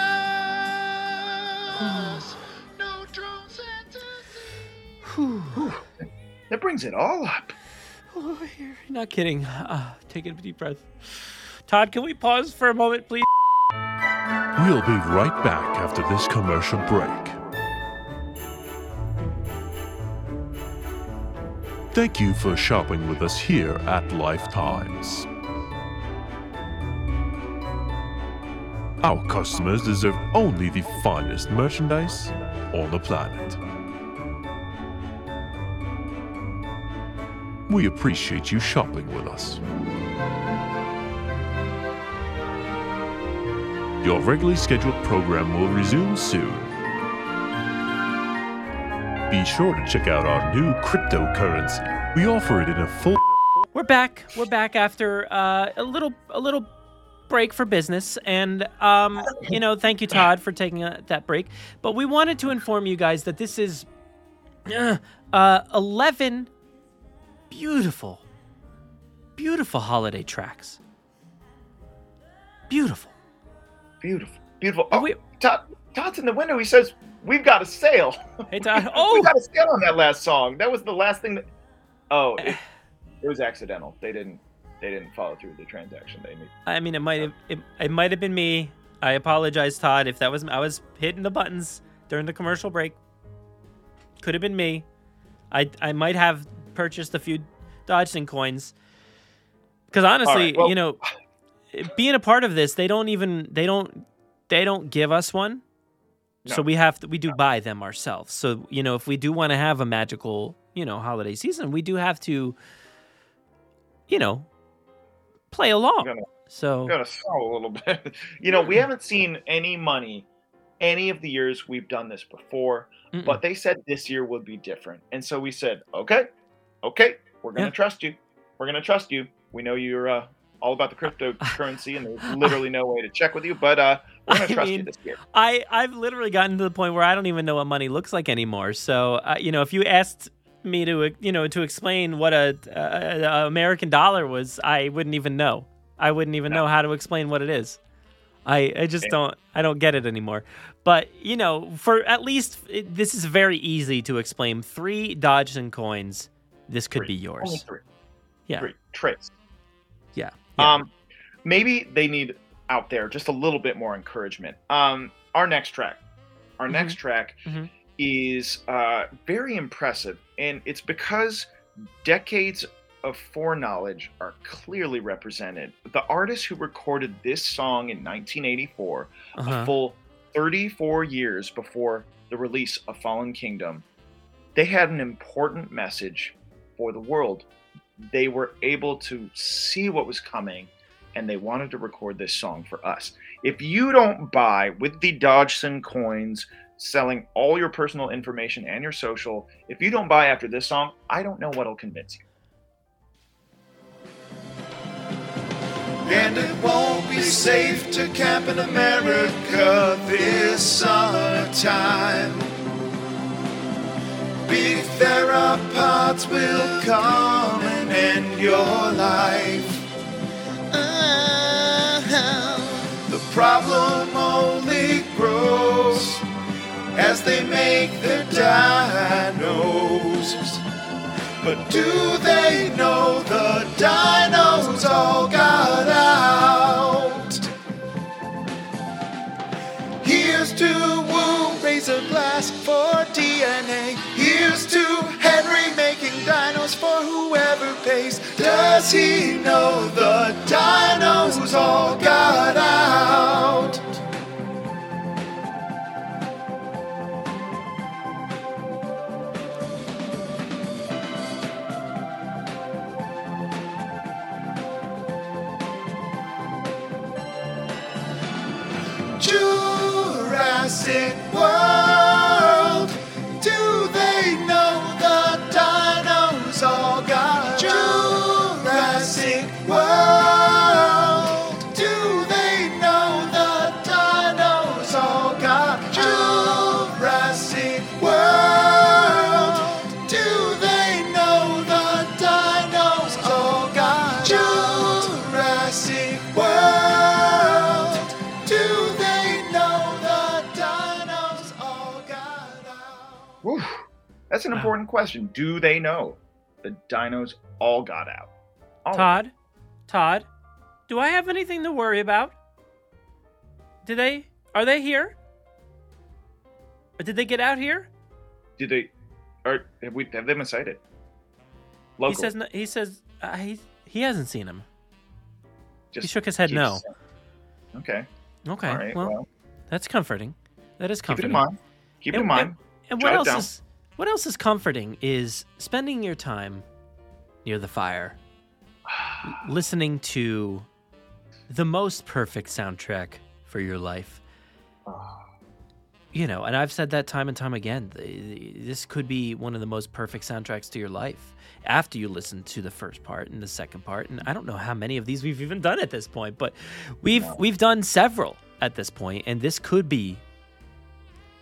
Speaker 5: no drone sent to.
Speaker 4: That brings it all up.
Speaker 3: Oh, you're not kidding. Uh, take a deep breath. Todd, can we pause for a moment, please?
Speaker 6: We'll be right back after this commercial break. Thank you for shopping with us here at Life Timez. Our customers deserve only the finest merchandise on the planet. We appreciate you shopping with us. Your regularly scheduled program will resume soon. Be sure to check out our new cryptocurrency. We offer it in a full
Speaker 3: We're back. We're back after uh, a little a little break for business, and um, you know, thank you, Todd, for taking uh that break. But we wanted to inform you guys that this is uh, uh, eleven beautiful, beautiful holiday tracks. Beautiful.
Speaker 4: Beautiful, beautiful. Oh,
Speaker 3: we-
Speaker 4: Todd, Todd's in the window. He says, "We've got a sale."
Speaker 3: Hey, Todd. Oh!
Speaker 4: we
Speaker 3: Oh,
Speaker 4: got a oh! sale on that last song. That was the last thing that. Oh, it, it was accidental. They didn't. They didn't follow through with the transaction. They made.
Speaker 3: I mean, it might have it, it might have been me. I apologize, Todd, if that was I was hitting the buttons during the commercial break. Could have been me. I I might have purchased a few Dodgson coins. Because honestly,
Speaker 4: right, well-
Speaker 3: you know, being a part of this, they don't even they don't they don't give us one. So we have to we do buy them ourselves. So, you know, if we do want to have a magical, you know, holiday season, we do have to you know, play along.
Speaker 4: Gotta-
Speaker 3: So
Speaker 4: Gotta sell a little bit. You know, we haven't seen any money any of the years we've done this before,
Speaker 3: mm-mm.
Speaker 4: but they said this year would be different. And so we said, okay, okay, we're going to
Speaker 3: Yeah.
Speaker 4: trust you. We're going to trust you. We know you're uh, all about the cryptocurrency and there's literally no way to check with you, but uh, we're going to trust you this year.
Speaker 3: I I've literally gotten to the point where I don't even know what money looks like anymore. So uh, you know, if you asked me to uh, you know to explain what a, a, a American dollar was, I wouldn't even know. I wouldn't even know how to explain what it is. I I just don't I don't get it anymore. But you know, for at least it, this is very easy to explain. Three Dodgson coins. This could
Speaker 4: Three.
Speaker 3: be
Speaker 4: Only
Speaker 3: yours.
Speaker 4: three.
Speaker 3: Yeah.
Speaker 4: Three. Trace.
Speaker 3: Yeah. yeah.
Speaker 4: Um, maybe they need out there just a little bit more encouragement. Um, our next track, our
Speaker 3: Mhm.
Speaker 4: next track
Speaker 3: Mhm.
Speaker 4: is uh, very impressive, and it's because decades of foreknowledge are clearly represented. The artist who recorded this song in 1984,
Speaker 3: uh-huh.
Speaker 4: a full 34 years before the release of Fallen Kingdom, they had an important message for the world. They were able to see what was coming and they wanted to record this song for us. If you don't buy with the Dodgson coins, selling all your personal information and your social, if you don't buy after this song, I don't know what'll convince you.
Speaker 5: And it won't be safe to camp in America this summertime. Big theropods will come and end your life. Uh-huh. The problem only grows as they make their dinos. But do they know the dinos all got out? Here's to Wu, raise a glass for DNA. Here's to Henry making dinos for whoever pays. Does he know the dinos all
Speaker 4: That's an
Speaker 3: Wow.
Speaker 4: important question. Do they know the dinos all got out? All.
Speaker 3: Todd, Todd, do I have anything to worry about? Do they? Are they here? Or did they get out here?
Speaker 4: Did they? Or have we? Have they been sighted? Local.
Speaker 3: He says. no- He says. Uh, he he hasn't seen him.
Speaker 4: Just
Speaker 3: he shook his head no.
Speaker 4: Okay.
Speaker 3: Okay.
Speaker 4: Right.
Speaker 3: well,
Speaker 4: Well,
Speaker 3: that's comforting. That is comforting.
Speaker 4: keep it in mind. Keep it in mind.
Speaker 3: And
Speaker 4: Jot
Speaker 3: what else
Speaker 4: down.
Speaker 3: is what else is comforting is spending your time near the fire, listening to the most perfect soundtrack for your life. You know, and I've said that time and time again. This could be one of the most perfect soundtracks to your life after you listen to the first part and the second part. And I don't know how many of these we've even done at this point, but we've we've done several at this point, and this could be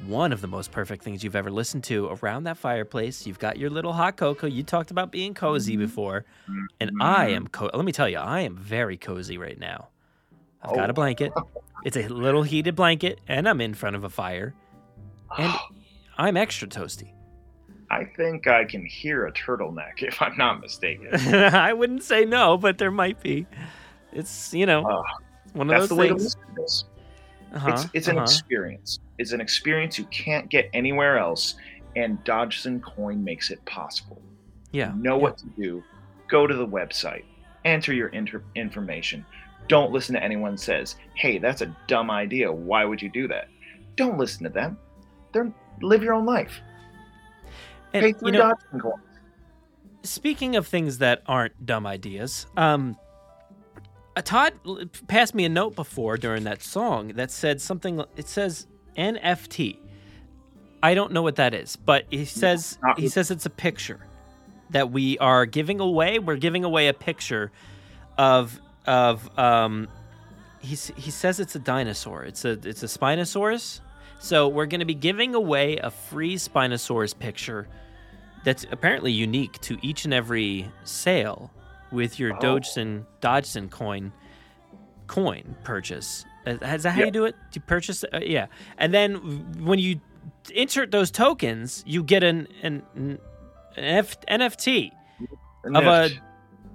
Speaker 3: one of the most perfect things you've ever listened to around that fireplace. You've got your little hot cocoa. You talked about being cozy before, and I am. Co- let me tell you, I am very cozy right now. I've got
Speaker 4: Oh.
Speaker 3: a blanket. It's a little heated blanket, and I'm in front of a fire, and I'm extra toasty.
Speaker 4: I think I can hear a turtleneck if I'm not mistaken.
Speaker 3: I wouldn't say no, but there might be. It's you know
Speaker 4: Ah,
Speaker 3: one of those
Speaker 4: the way to
Speaker 3: things.
Speaker 4: Listen to this.
Speaker 3: Uh-huh,
Speaker 4: it's it's an
Speaker 3: uh-huh.
Speaker 4: experience. It's an experience you can't get anywhere else, and Dodgson Coin makes it possible.
Speaker 3: yeah.
Speaker 4: know
Speaker 3: yeah.
Speaker 4: what to do. Go to the website, enter your inter- information, Don't listen to anyone says, "Hey, that's a dumb idea. Why would you do that?" Don't listen to them. They're live your own life.
Speaker 3: And,
Speaker 4: Pay
Speaker 3: you
Speaker 4: three
Speaker 3: know,
Speaker 4: dollars and coins.
Speaker 3: speaking of things that aren't dumb ideas, um, Todd passed me a note before during that song that said something. It says NFT. I don't know what that is, but he says
Speaker 4: not
Speaker 3: he says it's a picture that we are giving away. We're giving away a picture of of um. He he says it's a dinosaur. It's a it's a Spinosaurus. So we're going to be giving away a free Spinosaurus picture that's apparently unique to each and every sale with your
Speaker 4: Oh.
Speaker 3: Dogeson Dodgson coin coin purchase. Uh, Is that how
Speaker 4: Yeah.
Speaker 3: you do it? Do you purchase? Uh, yeah, and then when you insert those tokens, you get an an, an F- NFT. Of a-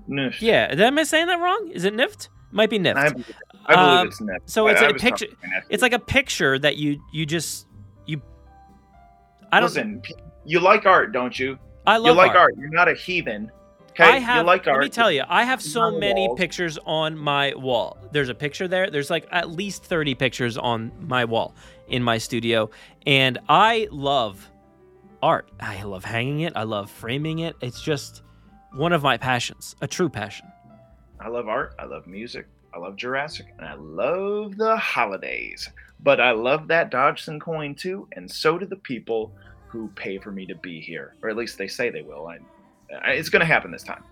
Speaker 4: Nift.
Speaker 3: Yeah, am I saying that wrong? Is it NIFT? Might be NIFT.
Speaker 4: I, believe- I believe
Speaker 3: Um,
Speaker 4: it's Nift.
Speaker 3: so it's
Speaker 4: I
Speaker 3: a picture- It's like a picture that you you just you. I don't.
Speaker 4: Listen, you like art, don't you?
Speaker 3: I love.
Speaker 4: You like
Speaker 3: art.
Speaker 4: art. You're not a heathen. Okay,
Speaker 3: I have.
Speaker 4: like.
Speaker 3: Let me tell you, I have so many
Speaker 4: walls.
Speaker 3: pictures on my wall. There's a picture there. There's like at least 30 pictures on my wall in my studio, and I love art. I love hanging it. I love framing it. It's just one of my passions, a true passion.
Speaker 4: I love art. I love music. I love Jurassic, and I love the holidays. But I love that Dodgson coin too, and so do the people who pay for me to be here, or at least they say they will. I, it's going to happen this time.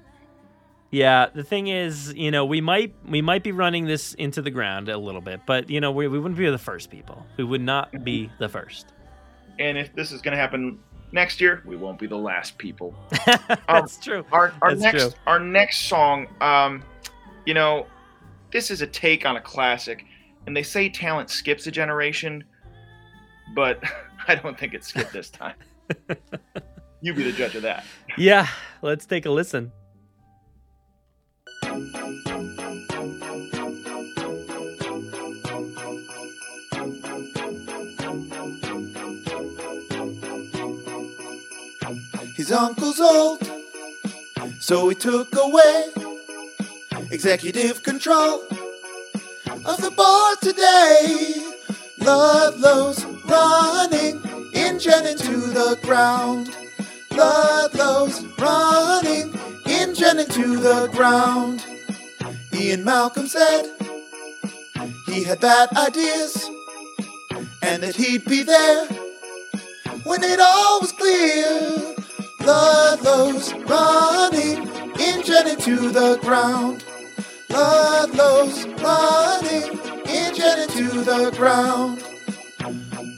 Speaker 3: Yeah, the thing is, you know, we might we might be running this into the ground a little bit, but you know, we, we wouldn't be the first people. We would not be the first.
Speaker 4: And if this is going to happen next year, we won't be the last people.
Speaker 3: That's true.
Speaker 4: Our our
Speaker 3: That's
Speaker 4: next
Speaker 3: true.
Speaker 4: our next song, um, you know, this is a take on a classic, and they say talent skips a generation, but I don't think it skipped this time. you be the judge of that.
Speaker 3: Yeah, let's take a listen.
Speaker 5: His uncle's old, so he took away executive control of the board today. Ludlow's running InGen into the ground. Ludlow's running InGen into the ground. Ian Malcolm said he had bad ideas and that he'd be there when it all was clear. Blood Ludlow's running InGen into the ground. Blood Ludlow's running InGen into the ground.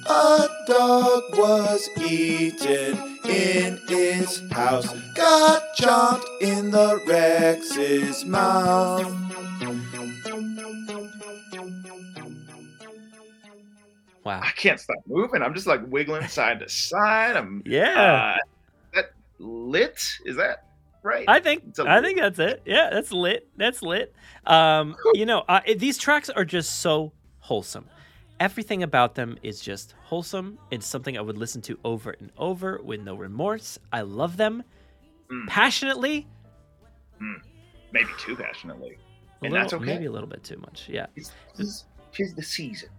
Speaker 5: A dog was eaten in his house, got chomped in the Rex's mouth.
Speaker 3: Wow.
Speaker 4: I can't stop moving. I'm just like wiggling side to side. I'm
Speaker 3: Yeah.
Speaker 4: Uh, that lit? Is that right?
Speaker 3: I think
Speaker 4: It's a
Speaker 3: I
Speaker 4: lit-
Speaker 3: think that's it. Yeah, that's lit. That's lit. Um, you know, uh, these tracks are just so wholesome. Everything about them is just wholesome. It's something I would listen to over and over with no remorse. I love them
Speaker 4: Mm.
Speaker 3: passionately.
Speaker 4: Maybe too passionately.
Speaker 3: A
Speaker 4: And
Speaker 3: little,
Speaker 4: that's okay.
Speaker 3: Maybe a little bit too much. Yeah.
Speaker 4: It's, it's, tis the season,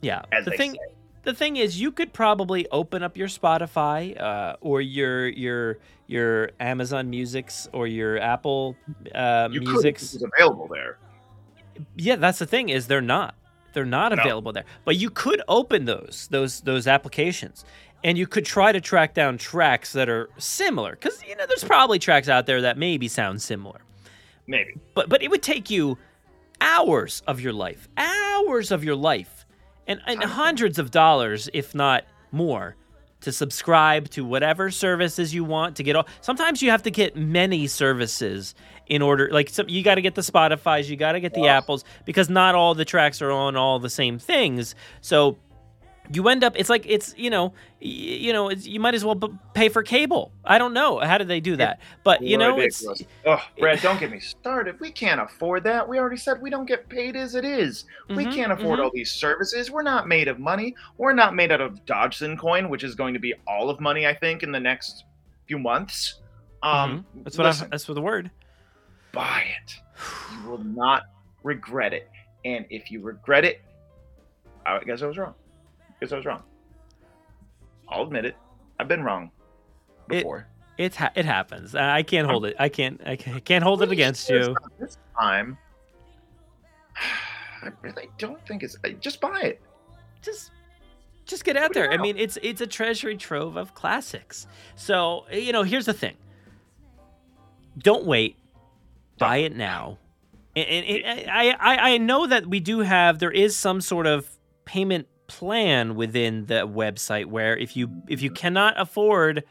Speaker 3: Yeah.
Speaker 4: as
Speaker 3: the
Speaker 4: they
Speaker 3: thing
Speaker 4: say.
Speaker 3: the thing is you could probably open up your spotify uh, or your your your amazon musics or your apple uh,
Speaker 4: You
Speaker 3: musics
Speaker 4: it was available there.
Speaker 3: yeah that's the thing is they're not they're not
Speaker 4: No.
Speaker 3: available there. But you could open those those those applications. And you could try to track down tracks that are similar. Because you know there's probably tracks out there that maybe sound similar.
Speaker 4: Maybe.
Speaker 3: but but it would take you hours of your life, hours of your life, and, and hundreds of dollars, if not more, to subscribe to whatever services you want to get all. Sometimes you have to get many services in order. Like some, you got to get the Spotify's, you got to get the Apples because not all the tracks are on all the same things. So you end up it's like it's you know y- you know it's, you might as well b- pay for cable i don't know how do they do that but you know it's
Speaker 4: Oh, Brad, don't get me started. We can't afford that. We already said we don't get paid as it is. We
Speaker 3: Mhm,
Speaker 4: can't afford
Speaker 3: mhm.
Speaker 4: all these services. We're not made of money. We're not made out of Dodgson coin, which is going to be all of money, I think, in the next few months. Um,
Speaker 3: Mhm. That's what I, that's what the word.
Speaker 4: buy it. You will not regret it. And if you regret it, I guess I was wrong. I guess I was wrong. I'll admit it. I've been wrong
Speaker 3: It-
Speaker 4: before.
Speaker 3: It's ha- it happens. I can't hold it. I can't. I can't, hold it against you.
Speaker 4: This time, I really don't think it's. Just buy it.
Speaker 3: Just just get out there. I mean, it's it's a treasury trove of classics. So you know, here's the thing. Don't wait. Buy it now. And, and, and I, I I know that we do have there is some sort of payment plan within the website where if you if you cannot afford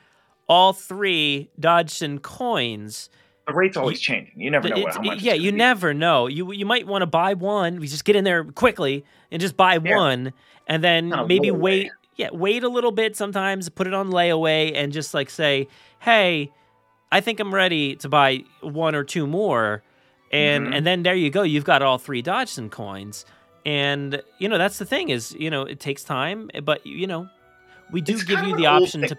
Speaker 3: all three Dodgson coins,
Speaker 4: The rate's always changing. You never know what, how much.
Speaker 3: yeah, you
Speaker 4: be.
Speaker 3: never know. You you might want to buy one. We just get in there quickly and just buy
Speaker 4: Yeah.
Speaker 3: one, and then maybe wait. Yeah, wait a little bit. Sometimes put it on layaway and just like say, "Hey, I think I'm ready to buy one or two more," and
Speaker 4: Mhm.
Speaker 3: and then there you go. You've got all three Dodgson coins, and you know that's the thing is you know it takes time, but you know we do
Speaker 4: It's
Speaker 3: give you the option to.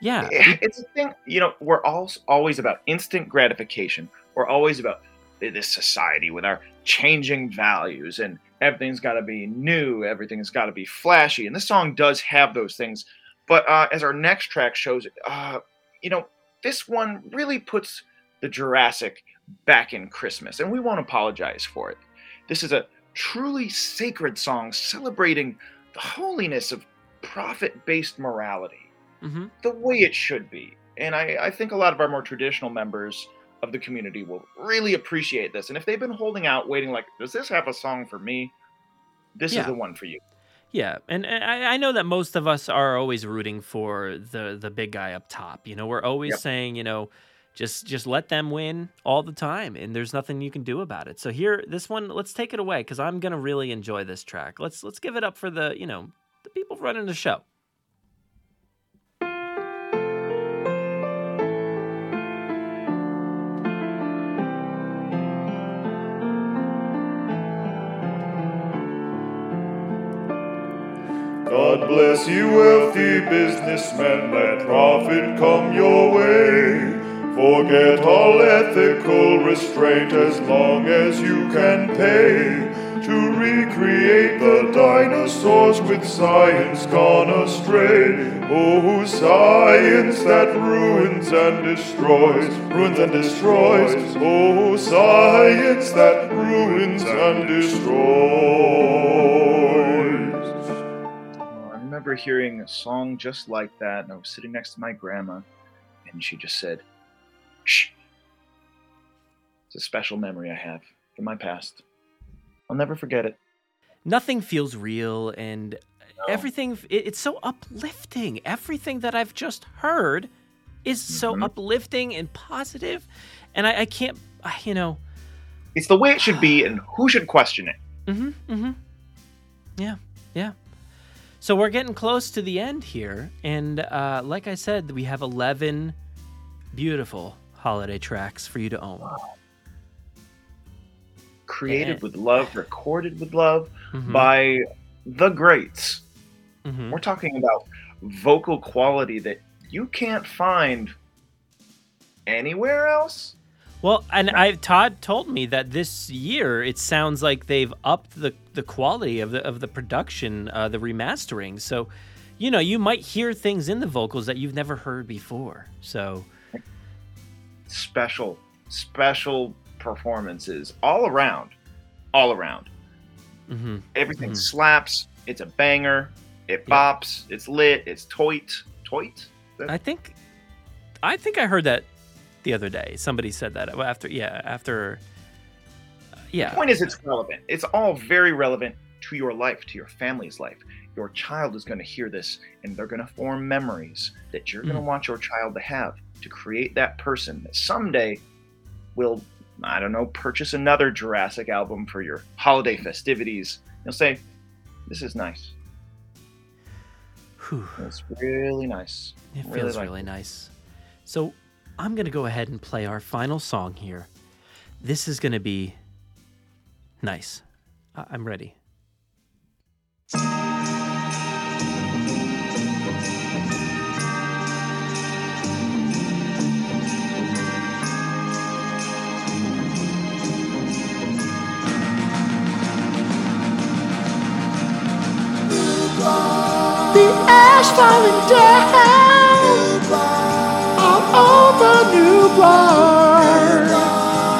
Speaker 3: Yeah,
Speaker 4: it's a thing you know we're all always about instant gratification. We're always about this society with our changing values and everything's got to be new everything's got to be flashy and this song does have those things. But uh, as our next track shows uh, you know this one really puts the jurassic back in christmas and we won't apologize for it. This is a truly sacred songs celebrating the holiness of profit-based morality
Speaker 3: hmm
Speaker 4: the way it should be. And I, I think a lot of our more traditional members of the community will really appreciate this. And if they've been holding out, waiting, like, does this have a song for me? This
Speaker 3: Yeah.
Speaker 4: is the one for you.
Speaker 3: Yeah, and and I, I know that most of us are always rooting for the the big guy up top. You know, we're always
Speaker 4: Yep.
Speaker 3: saying, you know, just just let them win all the time, and there's nothing you can do about it. So here, this one, let's take it away because I'm gonna really enjoy this track. Let's let's give it up for the you know the people running the show.
Speaker 5: God bless you, wealthy businessmen. Let profit come your way. Forget all ethical restraint as long as you can pay. To recreate the dinosaurs with science gone astray. Oh, science that ruins and destroys, ruins and destroys. Oh, science that ruins and destroys.
Speaker 4: I remember hearing a song just like that, and I was sitting next to my grandma, and she just said. It's a special memory I have from my past. I'll never forget it.
Speaker 3: Nothing feels real, and
Speaker 4: No.
Speaker 3: everything it, it's so uplifting. Everything that I've just heard is so
Speaker 4: Mhm.
Speaker 3: uplifting and positive, and I, I can't, I, you know.
Speaker 4: It's the way it should be, and who should question it?
Speaker 3: Mm-hmm. Mm-hmm. Yeah. Yeah. So we're getting close to the end here, and uh, like I said, we have eleven beautiful holiday tracks for you to own.
Speaker 4: Created
Speaker 3: Yeah.
Speaker 4: with love, recorded with love
Speaker 3: Mhm.
Speaker 4: by the greats.
Speaker 3: Mhm.
Speaker 4: We're talking about vocal quality that you can't find anywhere else.
Speaker 3: Well, and I Todd told me that this year it sounds like they've upped the, the quality of the of the production, uh, the remastering. So, you know, you might hear things in the vocals that you've never heard before. So,
Speaker 4: Special, special performances all around, all around.
Speaker 3: mhm.
Speaker 4: Everything
Speaker 3: Mhm.
Speaker 4: slaps. It's a banger. It
Speaker 3: Yeah.
Speaker 4: bops. It's lit. It's toit. Toit.
Speaker 3: I think, I think I heard that the other day. Somebody said that Well, after, yeah, after, uh, yeah,
Speaker 4: point is it's relevant it's all very relevant to your life to your family's life your child is going to hear this and they're going to form memories that you're going to
Speaker 3: Mm.
Speaker 4: want your child to have to create that person that someday will i don't know purchase another jurassic album for your holiday festivities you'll say this is nice
Speaker 3: Whew.
Speaker 4: it's really nice
Speaker 3: It
Speaker 4: Really
Speaker 3: feels
Speaker 4: like
Speaker 3: really nice. So I'm going to go ahead and play our final song here. This is going to be nice. I- I'm ready.
Speaker 5: Falling down all over Nublar.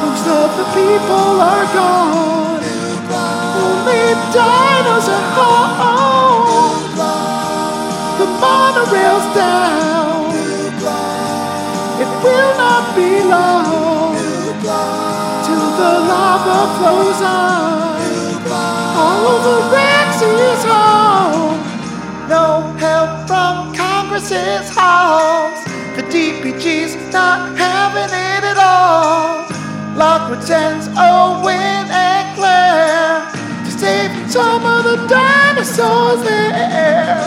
Speaker 5: Most of the people are gone. Only dinos are home. The monorail's down. It will not be long till the lava flows on. All over The DPG's not having it at all. Lockwood sends Owen and Claire to save some of the dinosaurs there.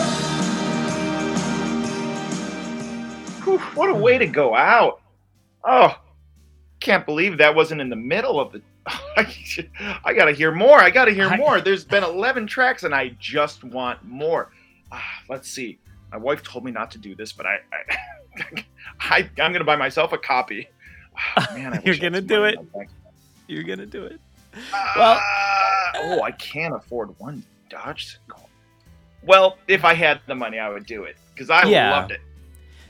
Speaker 4: Whew, what a way to go out. Oh, can't believe that wasn't in the middle of the. I gotta hear more. I gotta hear more. There's been 11 tracks and I just want more. Ah, let's see. My wife told me not to do this, but I, I, I I'm gonna buy myself a copy. Ah, man,
Speaker 3: You're
Speaker 4: had
Speaker 3: gonna do it?
Speaker 4: in my bank.
Speaker 3: You're gonna do it.
Speaker 4: Well, oh, I can't afford one Dodgson coin. Well, if I had the money, I would do it because I
Speaker 3: Yeah.
Speaker 4: loved it.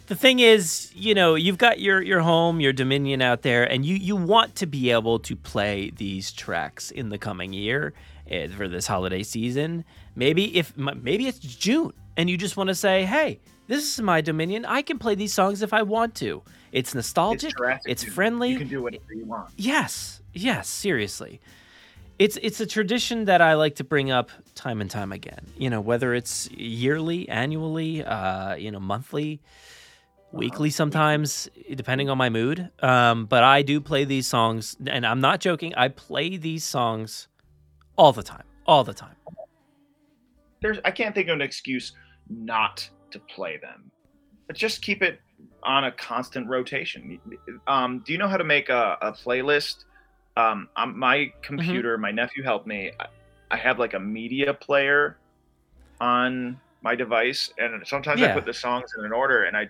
Speaker 3: the thing is, you know, you've got your your home, your Dominion out there, and you you want to be able to play these tracks in the coming year eh, for this holiday season. Maybe if maybe it's June, and you just want to say, "Hey, this is my Dominion. I can play these songs if I want to. It's nostalgic.
Speaker 4: Jurassic
Speaker 3: It's friendly.
Speaker 4: You can do whatever you want.
Speaker 3: Yes, yes, seriously. It's it's a tradition that I like to bring up time and time again. You know, whether it's yearly, annually, uh, you know, monthly, weekly sometimes, depending on my mood. Um, but I do play these songs and I'm not joking, I play these songs all the time. All the time.
Speaker 4: there's I can't think of an excuse not to play them. But just keep it on a constant rotation. Um, do you know how to make a, a playlist? Um, on my computer, my nephew helped me. I, I have like a media player on my device, and sometimes I put the songs in an order, and I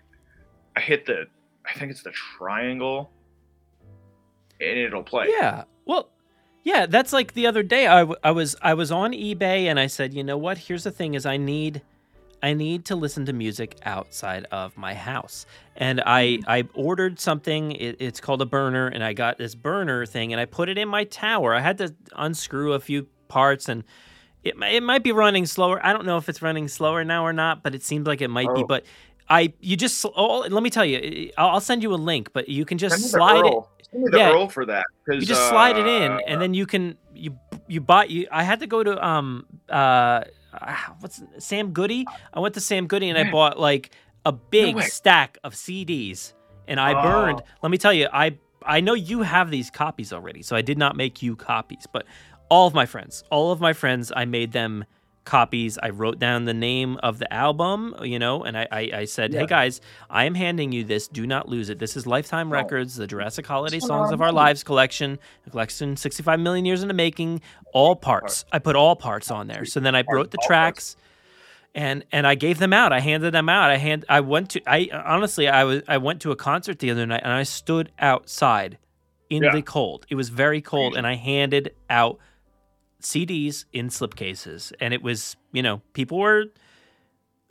Speaker 4: I hit the I think it's the triangle, and it'll play.
Speaker 3: Yeah. Well, yeah, that's like the other day I, w- I was I was on eBay and I said, "You know what? Here's the thing is I need I need to listen to music outside of my house." And I I ordered something it, it's called a burner and I got this burner thing and I put it in my tower. I had to unscrew a few parts and it, it might be running slower. I don't know if it's running slower now or not, but it seems like it might be.
Speaker 4: Oh.
Speaker 3: But I, you just, oh, let me tell you, I'll I'll send you a link, but you can just
Speaker 4: Send me the
Speaker 3: slide it.
Speaker 4: URL. Send me the
Speaker 3: Yeah.
Speaker 4: For that.
Speaker 3: You just slide it in,
Speaker 4: uh,
Speaker 3: and then you can you you buy you. I had to go to um uh ah, what's Sam Goody. I went to Sam Goody and I bought like a big
Speaker 4: way.
Speaker 3: stack of CDs, and I burned.
Speaker 4: Oh.
Speaker 3: Let me tell you, I I know you have these copies already, so I did not make you copies, but all of my friends, all of my friends, I made them copies. I wrote down the name of the album, you know, and I I, I said, hey guys, I am handing you this. Do not lose it. This is Lifetime
Speaker 4: Oh.
Speaker 3: Records, the Jurassic Holiday
Speaker 4: a
Speaker 3: Songs of Our. Lives collection, a collection 65 million years in the making, all parts. I put all parts on there. So then I wrote the tracks and and I gave them out. I handed them out. I hand I went to I honestly I was I went to a concert the other night and I stood outside in
Speaker 4: Yeah.
Speaker 3: the cold. It was very cold and I handed out CDs in slipcases and it was, you know, people were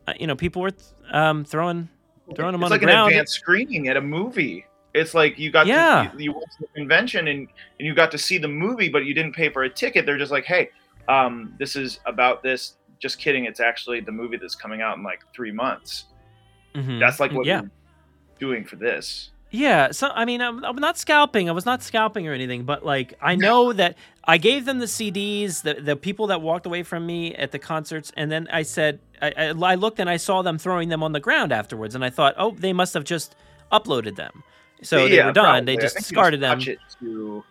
Speaker 3: uh, you know, people were um throwing throwing them
Speaker 4: it's
Speaker 3: on
Speaker 4: like
Speaker 3: the
Speaker 4: an
Speaker 3: ground.
Speaker 4: advanced screening at a movie. It's like you got
Speaker 3: Yeah.
Speaker 4: to, you, you went to the convention and and you got to see the movie, but you didn't pay for a ticket. They're just like, hey, um, this is about this. Just kidding. It's actually the movie that's coming out in like three months.
Speaker 3: Mhm.
Speaker 4: That's like what
Speaker 3: yeah.
Speaker 4: you're doing for this.
Speaker 3: Yeah, so I mean, I'm, I'm not scalping. I was not scalping or anything, but like I know that I gave them the CDs, the the people that walked away from me at the concerts, and then I said I, I, I looked and I saw them throwing them on the ground afterwards, and I thought, oh, they must have just uploaded them, so they were done.
Speaker 4: probably.
Speaker 3: They just discarded them.
Speaker 4: It to.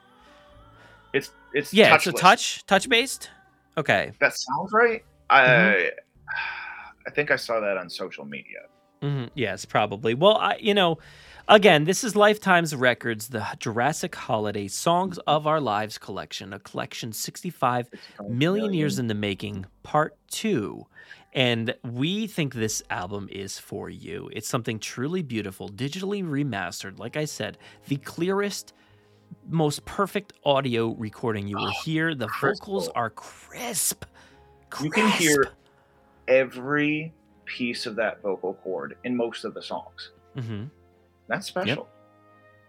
Speaker 4: It's it's
Speaker 3: Yeah, it's a touch touch based. Okay.
Speaker 4: That sounds right. I
Speaker 3: Mm-hmm.
Speaker 4: I think I saw that on social media.
Speaker 3: Mm-hmm. Yes, probably. Well, I, you know, again, this is Life Timez Records, the Jurassic Holiday Songs of Our Lives collection, a collection 65 million years in the making, part two. And we think this album is for you. It's something truly beautiful, digitally remastered. Like I said, the clearest, most perfect audio recording you will hear. The vocals are crisp.
Speaker 4: You can hear every piece of that vocal cord in most of the songs.
Speaker 3: hmm
Speaker 4: That's special.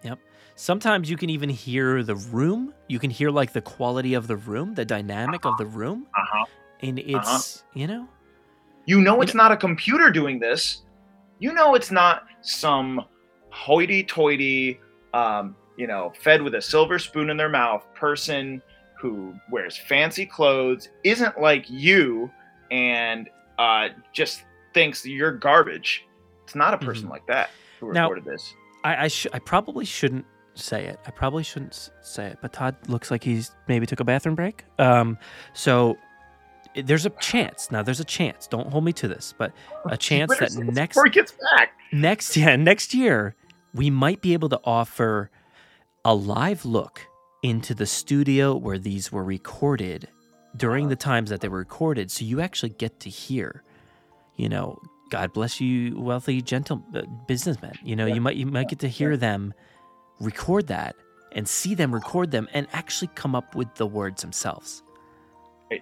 Speaker 4: Yep.
Speaker 3: Sometimes you can even hear the room. You can hear like the quality of the room, the dynamic of the room,
Speaker 4: Uh-huh.
Speaker 3: and it's you know
Speaker 4: You know it's not a computer doing this. You know it's not some hoity-toity, um, you know, fed with a silver spoon in their mouth person who wears fancy clothes, isn't like you, and uh, just thinks you're garbage. It's not a person like that who
Speaker 3: Now-
Speaker 4: recorded this.
Speaker 3: I I, sh- I probably shouldn't say it. I probably shouldn't s- say it. But Todd looks like he's maybe took a bathroom break. Um, so there's a chance. Now there's a chance. Don't hold me to this, but a chance that next
Speaker 4: before he gets back.
Speaker 3: next yeah next year we might be able to offer a live look into the studio where these were recorded during the times that they were recorded so you actually get to hear you know god bless you wealthy gentle uh, businessmen you know
Speaker 4: Yeah.
Speaker 3: you might you might get to hear them record that and see them record them and actually come up with the words themselves
Speaker 4: Hey,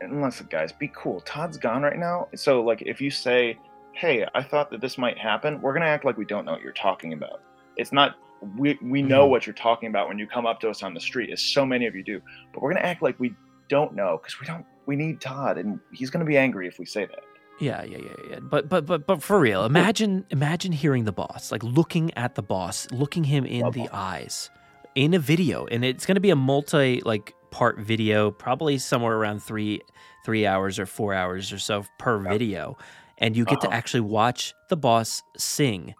Speaker 4: and listen, guys, be cool. Todd's gone right now, so like, if you say, "Hey, I thought that this might happen," we're gonna act like we don't know what you're talking about. It's not. We we know
Speaker 3: Mhm.
Speaker 4: what you're talking about when you come up to us on the street, as so many of you do. But we're gonna act like we don't know because we don't. We need Todd, and he's gonna be angry if we say that.
Speaker 3: Yeah, yeah, yeah, yeah. But but but but for real, imagine imagine hearing the boss, like looking at the boss, looking him in the eyes in a video. And it's gonna be a multi like part video, probably somewhere around three three hours or four hours or so per video. And you get to
Speaker 4: Uh-huh.
Speaker 3: actually watch the boss sing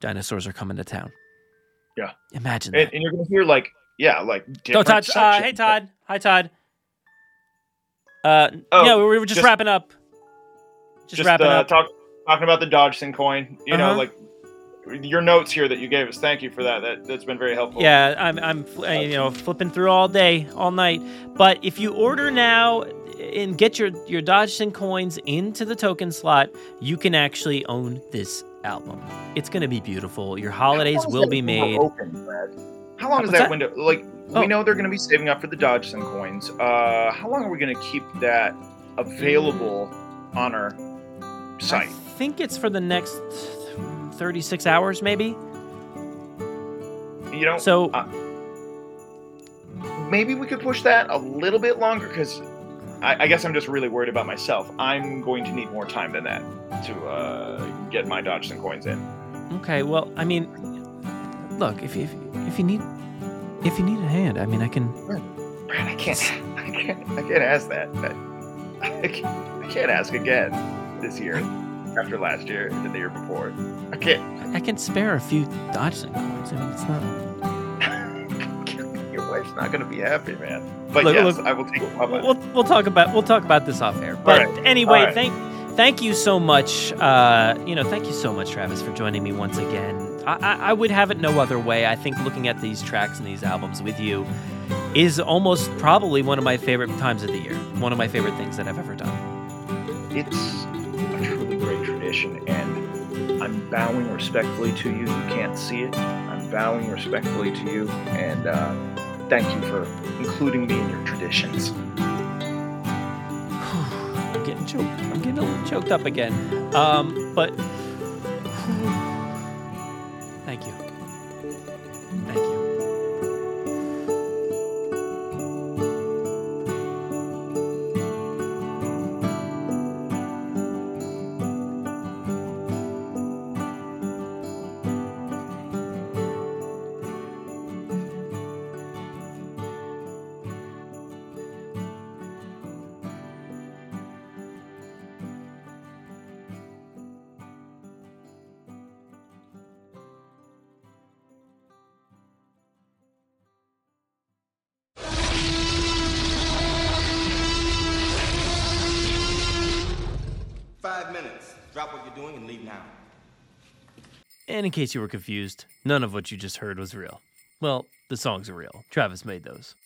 Speaker 3: Dinosaurs Are Coming to Town.
Speaker 4: Yeah.
Speaker 3: Imagine
Speaker 4: And,
Speaker 3: that.
Speaker 4: and you're gonna hear like, yeah, like different
Speaker 3: Todd. Uh, hey, Todd. Hi, Todd. Uh,
Speaker 4: Oh,
Speaker 3: no, we were just,
Speaker 4: just-
Speaker 3: wrapping up. Just,
Speaker 4: Just
Speaker 3: wrapping
Speaker 4: uh,
Speaker 3: up.
Speaker 4: talk, talking about the Dodgson coin. You know,
Speaker 3: Uh-huh.
Speaker 4: like your notes here that you gave us. Thank you for that. That that's been very helpful.
Speaker 3: Yeah, I'm, I'm, uh, you know, flipping through all day, all night. But if you order now and get your your Dodgson coins into the token slot, you can actually own this album. It's gonna be beautiful. Your holidays
Speaker 4: How long is
Speaker 3: will be made.
Speaker 4: Open, How long is that,
Speaker 3: that?
Speaker 4: window? Like
Speaker 3: Oh.
Speaker 4: we know they're going to be saving up for the Dodgson coins. Uh, how long are we going to keep that available on our
Speaker 3: I think it's for the next 36 hours, maybe.
Speaker 4: You know,
Speaker 3: So
Speaker 4: uh, maybe we could push that a little bit longer because I, I guess I'm just really worried about myself. I'm going to need more time than that to uh, get my Dodgson coins in.
Speaker 3: okay, well, I mean, look, if if if you need if you need a hand, I mean, I can.
Speaker 4: Brad, I can't, I can't, I can't ask that. I, I can't, I can't ask again this year after last year and the year before. I can't.
Speaker 3: I can spare a few Dodgson coins. I mean, it's not.
Speaker 4: Your wife's not going to be happy, man. But
Speaker 3: Look,
Speaker 4: yes,
Speaker 3: look,
Speaker 4: I will take you up on it.
Speaker 3: we'll, we'll talk about we'll talk about this off air. But
Speaker 4: right.
Speaker 3: anyway,
Speaker 4: right.
Speaker 3: thank thank you so much. Uh, you know, thank you so much, Travis, for joining me once again. I, I, I would have it no other way. I think looking at these tracks and these albums with you is almost probably one of my favorite times of the year. One of my favorite things that I've ever done.
Speaker 4: It's tradition, and I'm bowing respectfully to you. You can't see it. I'm bowing respectfully to you, and uh, thank you for including me in your traditions.
Speaker 3: I'm getting choked. I'm getting a little choked up again. Um, but And in case you were confused, none of what you just heard was real. Well, the songs are real. Travis made those.